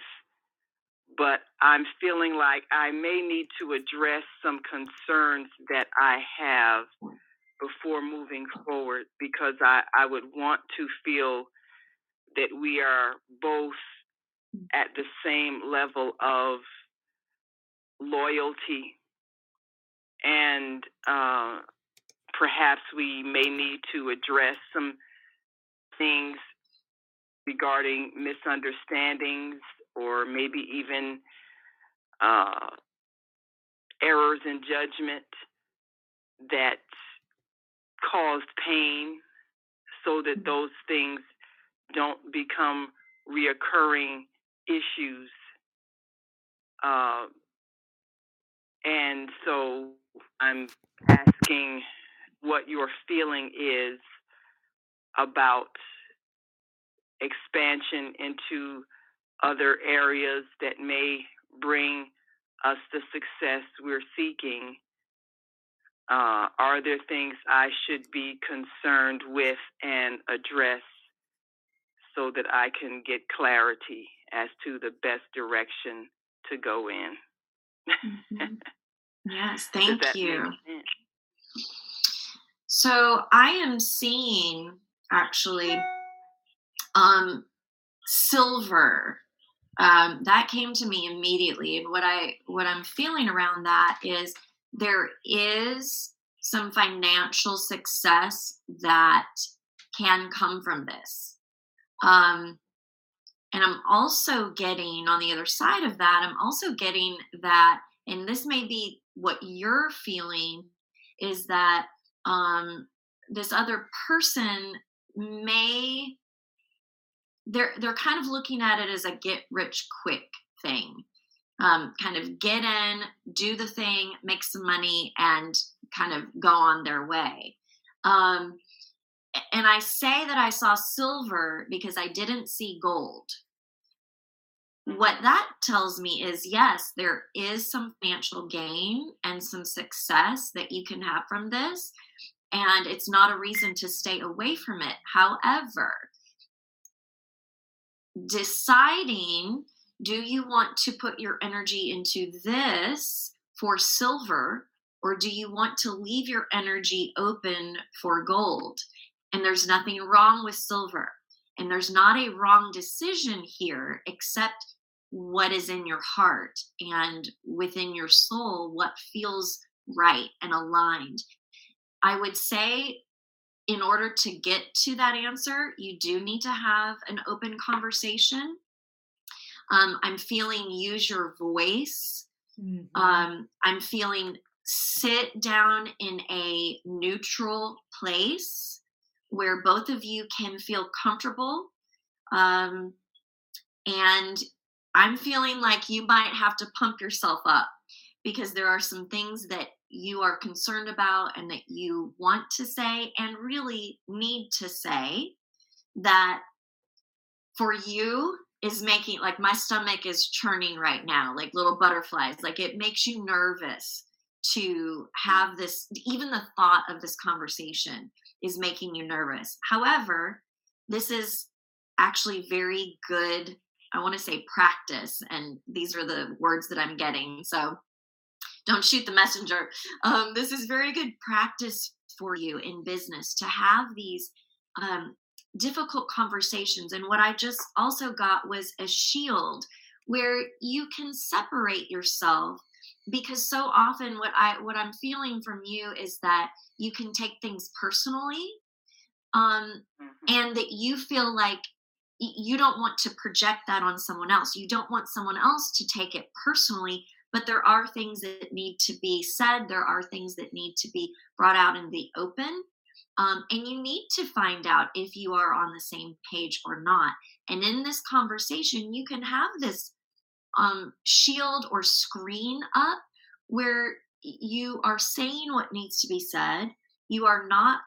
but I'm feeling like I may need to address some concerns that I have before moving forward because I, I would want to feel that we are both at the same level of loyalty and uh, perhaps we may need to address some things regarding misunderstandings or maybe even uh, errors in judgment that caused pain so that those things don't become reoccurring issues. Uh, and so I'm asking what your feeling is about expansion into other areas that may bring us the success we're seeking. Uh, are there things I should be concerned with and address so that I can get clarity as to the best direction to go in? Mm-hmm. [laughs] Yes, thank you. So I am seeing actually um silver um, that came to me immediately and what i what i'm feeling around that is there is some financial success that can come from this um, and i'm also getting on the other side of that i'm also getting that and this may be what you're feeling is that um, this other person may they're they're kind of looking at it as a get rich quick thing. Um, kind of get in do the thing make some money and kind of go on their way. Um, and i say that i saw silver because i didn't see gold what that tells me is yes there is some financial gain and some success that you can have from this and it's not a reason to stay away from it. However deciding do you want to put your energy into this for silver or do you want to leave your energy open for gold? And there's nothing wrong with silver and there's not a wrong decision here except what is in your heart and within your soul what feels right and aligned i would say in order to get to that answer, you do need to have an open conversation. Um, I'm feeling use your voice. Mm-hmm. Um, I'm feeling sit down in a neutral place where both of you can feel comfortable. Um, and I'm feeling like you might have to pump yourself up because there are some things that you are concerned about and that you want to say and really need to say that for you is making like my stomach is churning right now like little butterflies like it makes you nervous to have this even the thought of this conversation is making you nervous however this is actually very good i want to say practice and these are the words that i'm getting so don't shoot the messenger. Um, this is very good practice for you in business to have these um, difficult conversations. And what I just also got was a shield where you can separate yourself because so often what i what i'm feeling from you is that you can take things personally um mm-hmm. and that you feel like you don't want to project that on someone else. You don't want someone else to take it personally but there are things that need to be said. There are things that need to be brought out in the open um, and you need to find out if you are on the same page or not. And in this conversation you can have this um, shield or screen up where you are saying what needs to be said you are not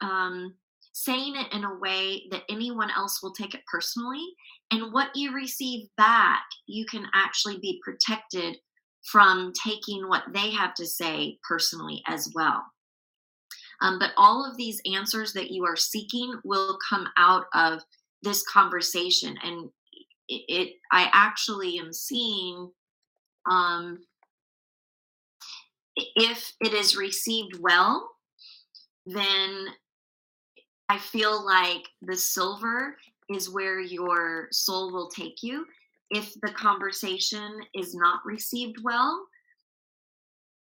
um, saying it in a way that anyone else will take it personally. And what you receive back, you can actually be protected from taking what they have to say personally as well. Um, but all of these answers that you are seeking will come out of this conversation. And it, it I actually am seeing um, if it is received well, then I feel like the silver is where your soul will take you if the conversation is not received well.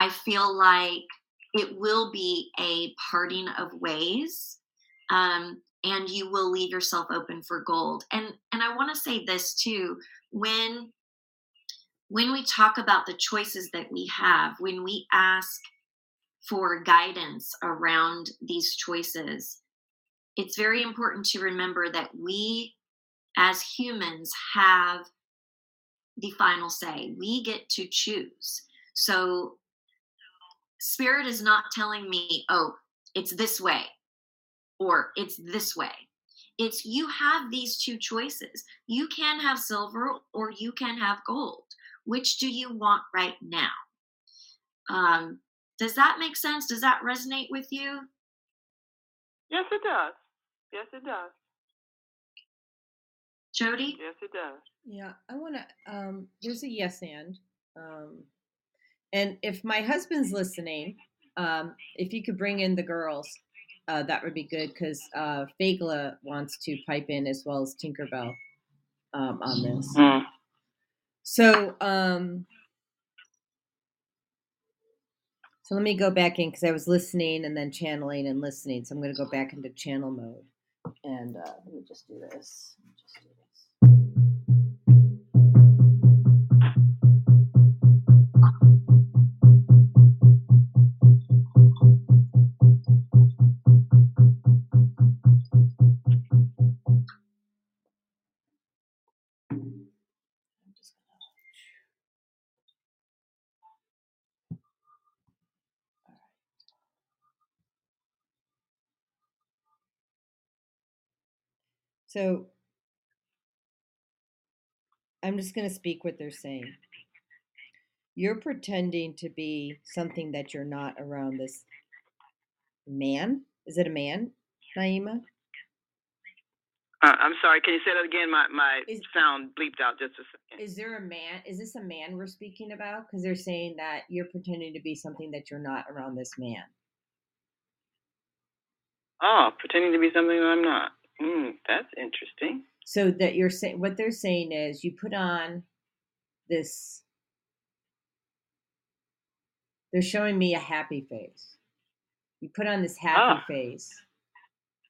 I feel like it will be a parting of ways. Um, and you will leave yourself open for gold. And and I want to say this too, when when we talk about the choices that we have, when we ask for guidance around these choices, it's very important to remember that we as humans have the final say. We get to choose. So, spirit is not telling me, oh, it's this way or it's this way. It's you have these two choices. You can have silver or you can have gold. Which do you want right now? Um, does that make sense? Does that resonate with you? Yes, it does. Yes, it does. Jody? Yes, it does. Yeah, I want to. Um, there's a yes and. Um, and if my husband's listening, um, if you could bring in the girls, uh, that would be good because uh, Fagla wants to pipe in as well as Tinkerbell um, on this. Mm. So, um, so let me go back in because I was listening and then channeling and listening. So I'm going to go back into channel mode. And uh, let me just do this. So I'm just going to speak what they're saying. You're pretending to be something that you're not around this man. Is it a man, Naima? Uh, I'm sorry. Can you say that again? My my Is- sound bleeped out just a second. Is there a man? Is this a man we're speaking about? Because they're saying that you're pretending to be something that you're not around this man. Oh, pretending to be something that I'm not. Hmm, that's interesting. So that you're saying what they're saying is you put on this. They're showing me a happy face. You put on this happy Ah. face,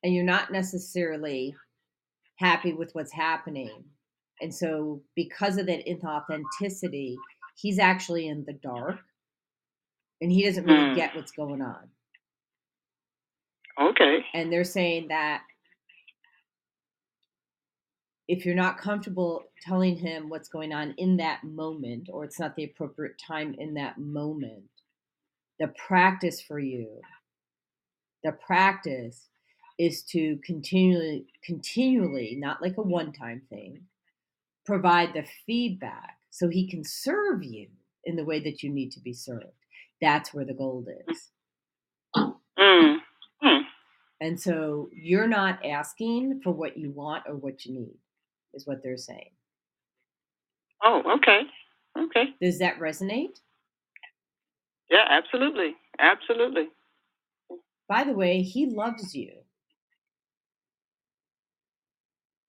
and you're not necessarily happy with what's happening. And so, because of that inauthenticity, he's actually in the dark, and he doesn't really Hmm. get what's going on. Okay. and they're saying that if you're not comfortable telling him what's going on in that moment or it's not the appropriate time in that moment the practice for you the practice is to continually continually not like a one time thing provide the feedback so he can serve you in the way that you need to be served that's where the gold is Mm. Hmm. And so you're not asking for what you want or what you need, is what they're saying. Oh, okay. Okay. Does that resonate? Yeah, absolutely. Absolutely. By the way, he loves you.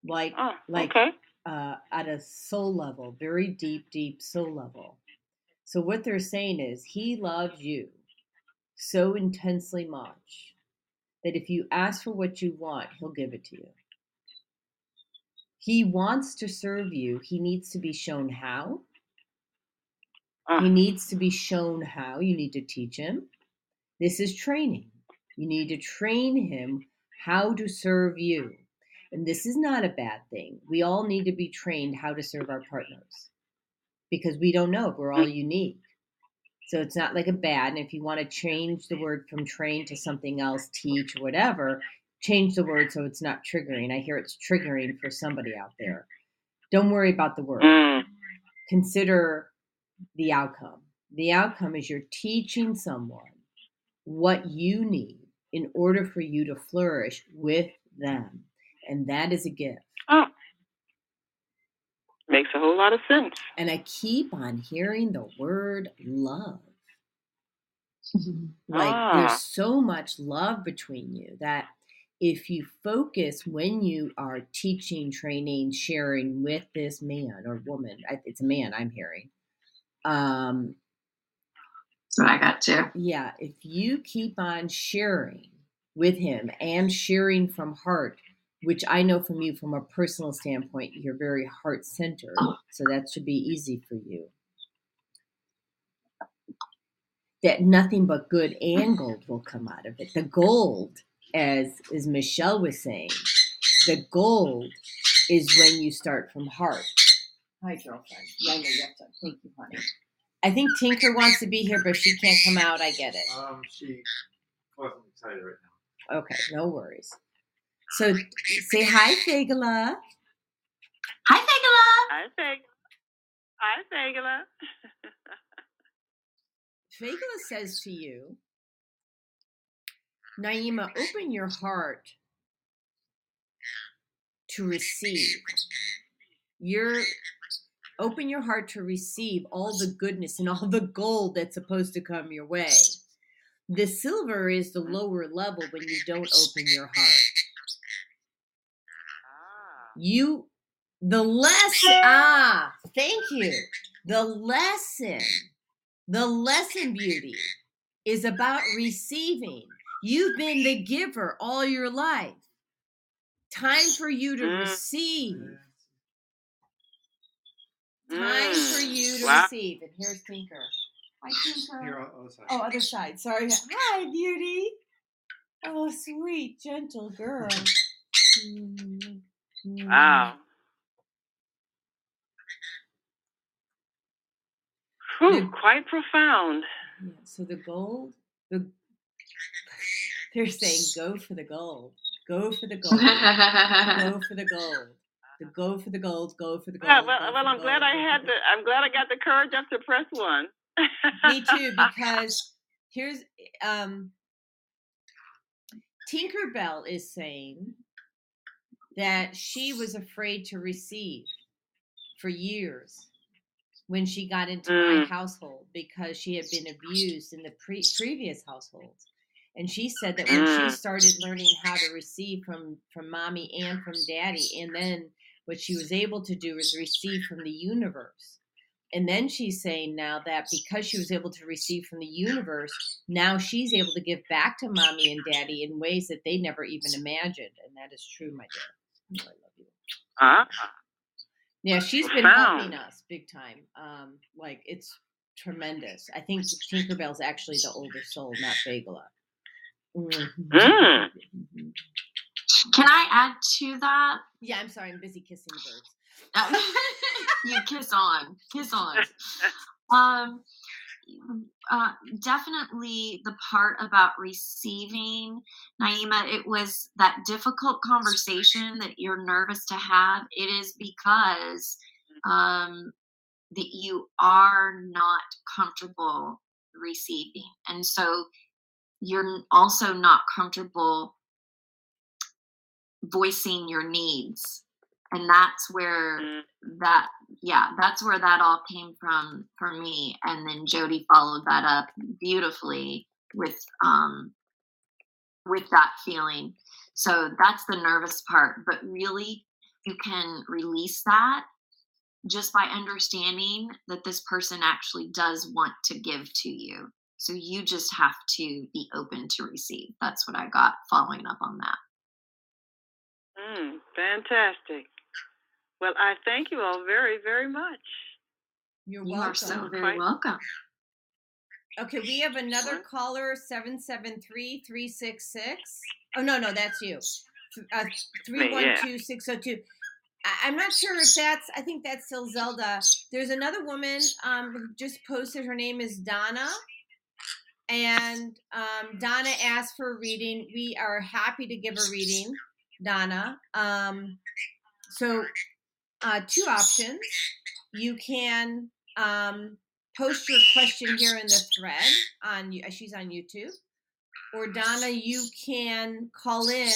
Like Oh, like okay. uh, at a soul level, very deep, deep soul level. So what they're saying is he loves you so intensely much that if you ask for what you want, he'll give it to you. He wants to serve you. He needs to be shown how. He ah. needs to be shown how. You need to teach him. This is training. You need to train him how to serve you. And this is not a bad thing. We all need to be trained how to serve our partners because we don't know. We're all unique. So it's not like a bad. And if you want to change the word from train to something else, teach, whatever, change the word so it's not triggering. I hear it's triggering for somebody out there. Don't worry about the word mm, consider the outcome. The outcome is you're teaching someone what you need in order for you to flourish with them. And that is a gift. oh. Makes a whole lot of sense. And I keep on hearing the word love. [laughs] Like Ah. there's so much love between you that if you focus when you are teaching, training, sharing with this man or woman, it's a man I'm hearing. Um, That's what I got too. yeah, if you keep on sharing with him and sharing from heart, which I know from you from a personal standpoint, you're very heart centered, so that should be easy for you. That nothing but good and gold will come out of it. The gold, as as Michelle was saying, the gold is when you start from heart. Hi, girlfriend. Yeah, I know you have to. Thank you, honey. I think Tinker wants to be here, but she can't come out. I get it. Um, she wasn't excited right now. Okay, no worries. So say hi, Fagala. Hi, Fagala. I think. I Fagala. [laughs] Fagala says to you, Naima, open your heart to receive. Your open your heart to receive all the goodness and all the gold that's supposed to come your way. The silver is the lower level when you don't open your heart. You the lesson ah, thank you. The lesson, the lesson beauty is about receiving. You've been the giver all your life. Time for you to Mm. receive. Time for Mm. you to Wow. receive. And here's Tinker. Hi, Tinker. Here, other side. Oh, other side. Sorry. Hi, beauty. Oh, sweet, gentle girl. Wow. Whew, quite profound. Yeah, so the gold, the they're saying go for the gold. Go for the gold. go [laughs] for the gold. The go for the gold. Go for the gold. Yeah, well, well, I'm glad gold, I had the the. I'm glad I got the courage up to press one. Me too, [laughs] because here's um Tinkerbell is saying that she was afraid to receive for years when she got into my Mm. household because she had been abused in the pre- previous households. And she said that when she Mm. started learning how to receive from from mommy and from daddy, and then what she was able to do is receive from the universe. And then she's saying now that because she was able to receive from the universe, now she's able to give back to mommy and daddy in ways that they never even imagined. And that is true, my dear. Oh, I love you. ah, Yeah, she's been Profound. helping us big time. Um, like it's tremendous. I think Tinkerbell's actually the older soul, not Bagala. Mhm. Mm. Can I add to that? Yeah, I'm sorry. I'm busy kissing birds. Uh, [laughs] you kiss on, kiss on. [laughs] Um, uh, definitely the part about receiving, Naima. It was that difficult conversation that you're nervous to have. It is because um, that you are not comfortable receiving, and so you're also not comfortable voicing your needs. And that's where Mm. that yeah that's where that all came from for me. And then jody followed that up beautifully with um with that feeling. So that's the nervous part. But really you can release that just by understanding that this person actually does want to give to you so you just have to be open to receive that's what i got following up on that Mm, fantastic. Well, I thank you all very, very much. You're you welcome. are so very Quite- welcome Okay, we have another What? caller, 773-366. Oh, no, no, that's you. Th- Uh, 312-602. I- I'm not sure if that's, I think that's still Zelda. There's another woman um, who just posted, her name is Donna. And um, Donna asked for a reading. We are happy to give a reading, Donna. Um, so, uh, two options. You can um, post your question here in the thread on she's on YouTube. Or Donna, you can call in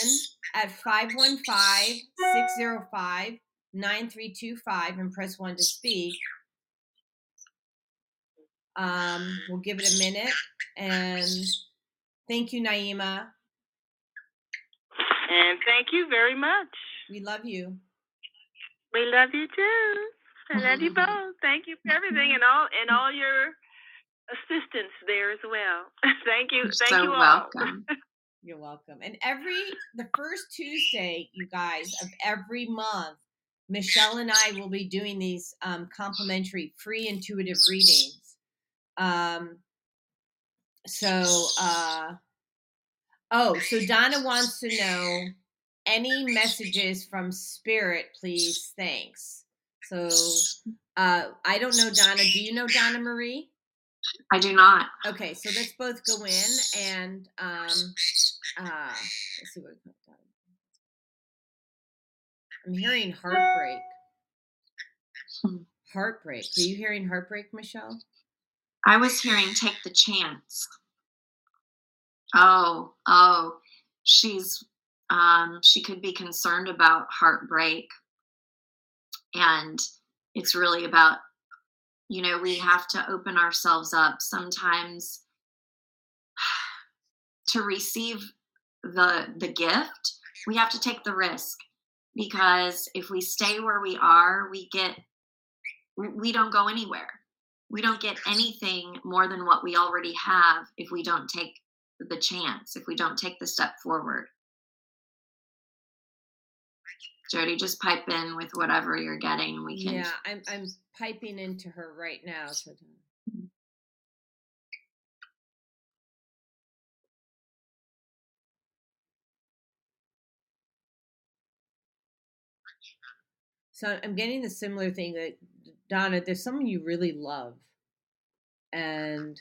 at 515-605-9325 and press 1 to speak. Um, we'll give it a minute and thank you, Naima. And thank you very much. We love you. We love you too. I love you [laughs] both. Thank you for everything and all and all your assistance there as well. [laughs] thank you. You're thank so you all. welcome. [laughs] You're welcome. And every the first Tuesday, you guys, of every month, Michelle and I will be doing these um, complimentary free intuitive readings. Um, so, uh, oh, so Donna wants to know any messages from Spirit, please. Thanks. So, uh, I don't know Donna. Do you know Donna Marie? I do not. Okay, so let's both go in and um, uh, let's see what we put down. I'm hearing heartbreak. Hmm. Heartbreak. Are you hearing heartbreak, Michelle? I was hearing take the chance. Oh, oh, she's um she could be concerned about heartbreak and it's really about you know, we have to open ourselves up sometimes [sighs] to receive the the gift. We have to take the risk because if we stay where we are, we get we don't go anywhere we don't get anything more than what we already have if we don't take the chance, if we don't take the step forward. Jody, just pipe in with whatever you're getting. We can. Yeah, I'm I'm piping into her right now. So So I'm getting the similar thing that Donna, there's someone you really love, and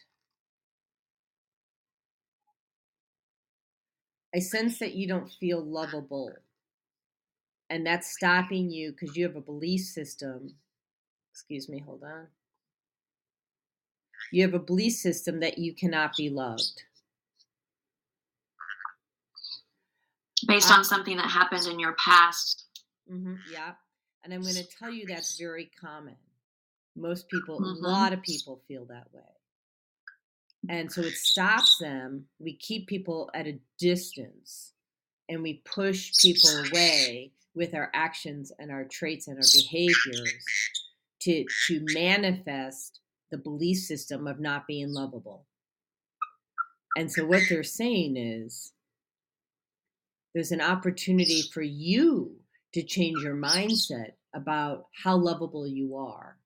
I sense that you don't feel lovable, and that's stopping you because you have a belief system. Excuse me, hold on. You have a belief system that you cannot be loved. Based on something that happened in your past. Mm-hmm, yeah. And I'm going to tell you that's very common. Most people, Mhm. a lot of people feel that way. And so it stops them. We keep people at a distance and we push people away with our actions and our traits and our behaviors to, to manifest the belief system of not being lovable. And so what they're saying is there's an opportunity for you to change your mindset about how lovable you are.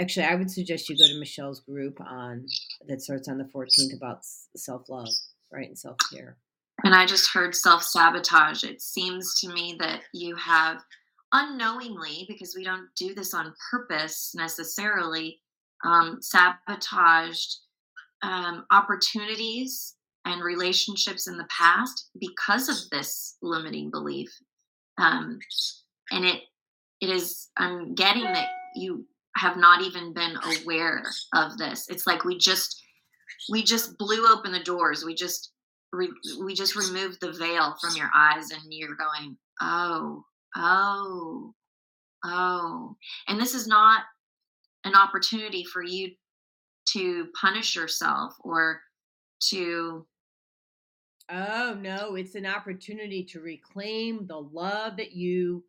Actually, I would suggest you go to Michelle's group on that starts on the 14th about self love, right, and self care. And I just heard self sabotage. It seems to me that you have unknowingly, because we don't do this on purpose necessarily, um, sabotaged um, opportunities and relationships in the past because of this limiting belief. Um, and it it is I'm getting that you have not even been aware of this. It's like we just we just blew open the doors. We just re, we just removed the veil from your eyes, and you're going, oh, oh, oh. And this is not an opportunity for you to punish yourself or to Oh, no, it's an opportunity to reclaim the love that you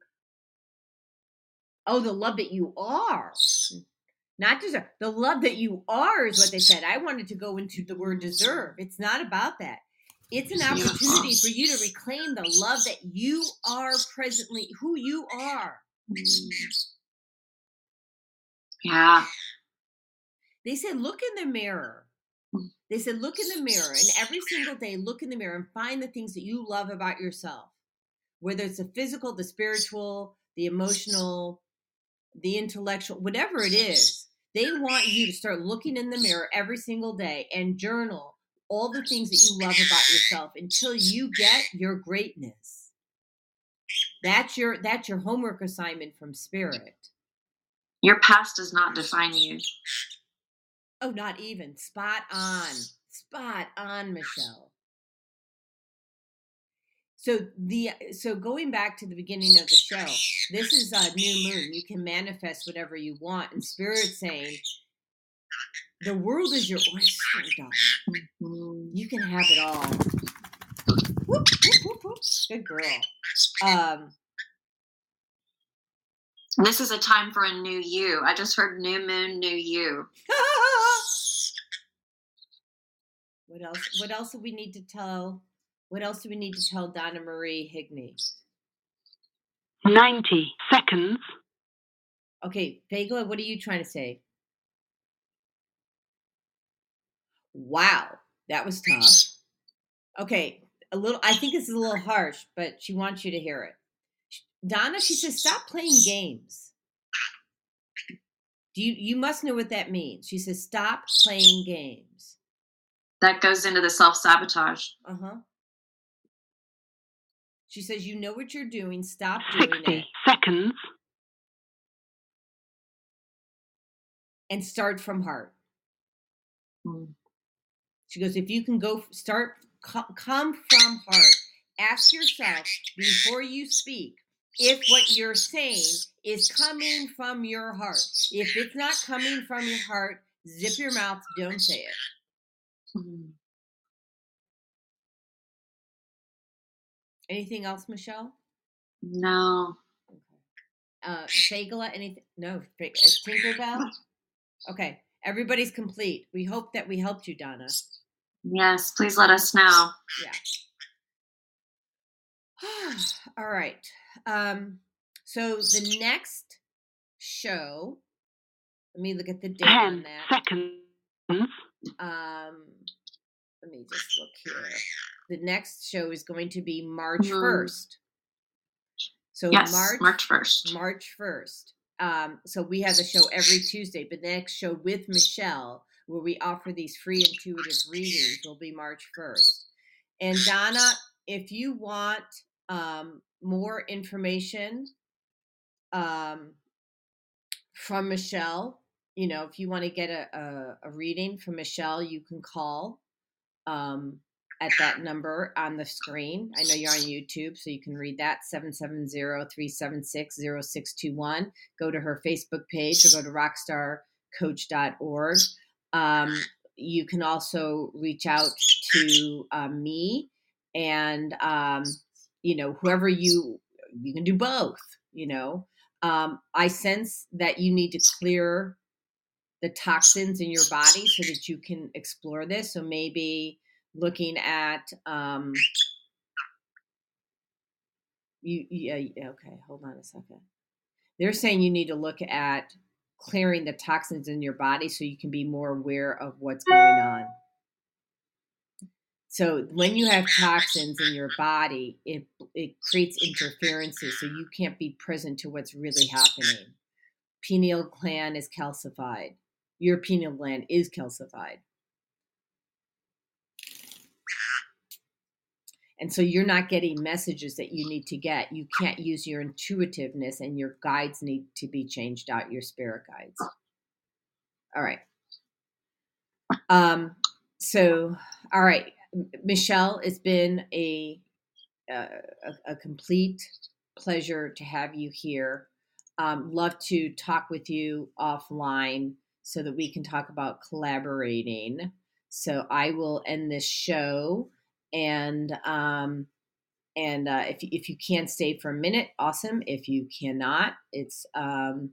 Oh, the love that you are. Not deserve. The love that you are is what they said. I wanted to go into the word deserve. It's not about that. It's an opportunity for you to reclaim the love that you are presently, who you are. yeah They said, look in the mirror. They said, look in the mirror, and every single day, look in the mirror and find the things that you love about yourself, whether it's the physical, the spiritual, the emotional, the intellectual, whatever it is. [laughs] They want you to start looking in the mirror every single day and journal all the things that you love about yourself until you get your greatness. That's your that's your homework assignment from spirit. your past does not define you Oh, not even. Spot on. Spot on, Michelle. So the so going back to the beginning of the show, this is a new moon. You can manifest whatever you want, and spirit saying, "The world is your oyster, darling. You can have it all." Whoop, whoop, whoop. Good girl. Um, This is a time for a new you. I just heard new moon, new you. [laughs] what else? What else do we need to tell? What else do we need to tell Donna Marie Higney? 90 seconds. Okay, Bagla, what are you trying to say? Wow, that was tough. Okay, a little. I think this is a little harsh, but she wants you to hear it. Donna, she says, stop playing games. Do you? You must know what that means. She says, stop playing games. That goes into the self sabotage. Uh huh. She says, you know what you're doing. Stop doing 60 it seconds. and start from heart. Hmm. She goes, if you can go start, come from heart. Ask yourself before you speak if what you're saying is coming from your heart. If it's not coming from your heart, zip your mouth, don't say it. Hmm. Anything else, Michelle? No. Uh, Fagala, anything? No, uh, Tinkerbell? Okay, everybody's complete. We hope that we helped you, Donna. Yes, please let us know. Yeah. [sighs] All right. Um, so the next show, let me look at the date on 10 that. seconds. Um, let me just look here. The next show is going to be March Mhm. 1st. So yes, March March 1st. March 1st. Um, so we have the show every Tuesday, but the next show with Michelle, where we offer these free intuitive readings, will be March 1st. And Donna, if you want um, more information um, from Michelle, you know, if you want to get a, a, a reading from Michelle, you can call um, at that number on the screen. I know you're on YouTube, so you can read that 770 376 0621. Go to her Facebook page or go to rockstarcoach.org. Um, you can also reach out to uh, me and, um, you know, whoever you, you can do both, you know. Um, I sense that you need to clear the toxins in your body so that you can explore this. So maybe looking at um you yeah okay hold on a second. They're saying you need to look at clearing the toxins in your body so you can be more aware of what's going on. So when you have toxins in your body it it creates interferences so you can't be present to what's really happening. Pineal gland is calcified. Your pineal gland is calcified And so you're not getting messages that you need to get. You can't use your intuitiveness, and your guides need to be changed out, your spirit guides. All right. Um, so, all right, Michelle, it's been a, uh, a, a complete pleasure to have you here. Um, love to talk with you offline so that we can talk about collaborating. So I will end this show and um and uh, if if you can't stay for a minute, awesome. If you cannot, it's um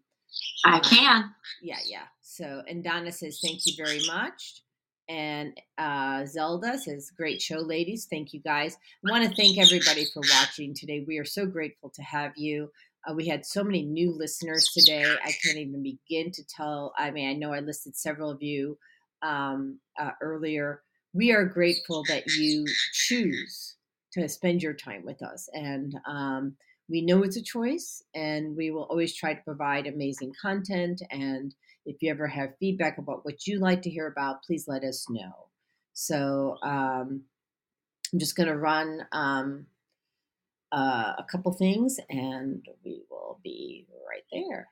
I uh, can. yeah yeah. So and Donna says thank you very much, and uh, Zelda says great show, ladies. Thank you guys. I want to thank everybody for watching today. We are so grateful to have you. Uh, we had so many new listeners today. I can't even begin to tell. I mean, I know I listed several of you um, uh, earlier we are grateful that [laughs] you choose to spend your time with us. And um, we know it's a choice, and we will always try to provide amazing content. And if you ever have feedback about what you'd like to hear about, please let us know. So um, I'm just going to run um, uh, a couple things, and we will be right there.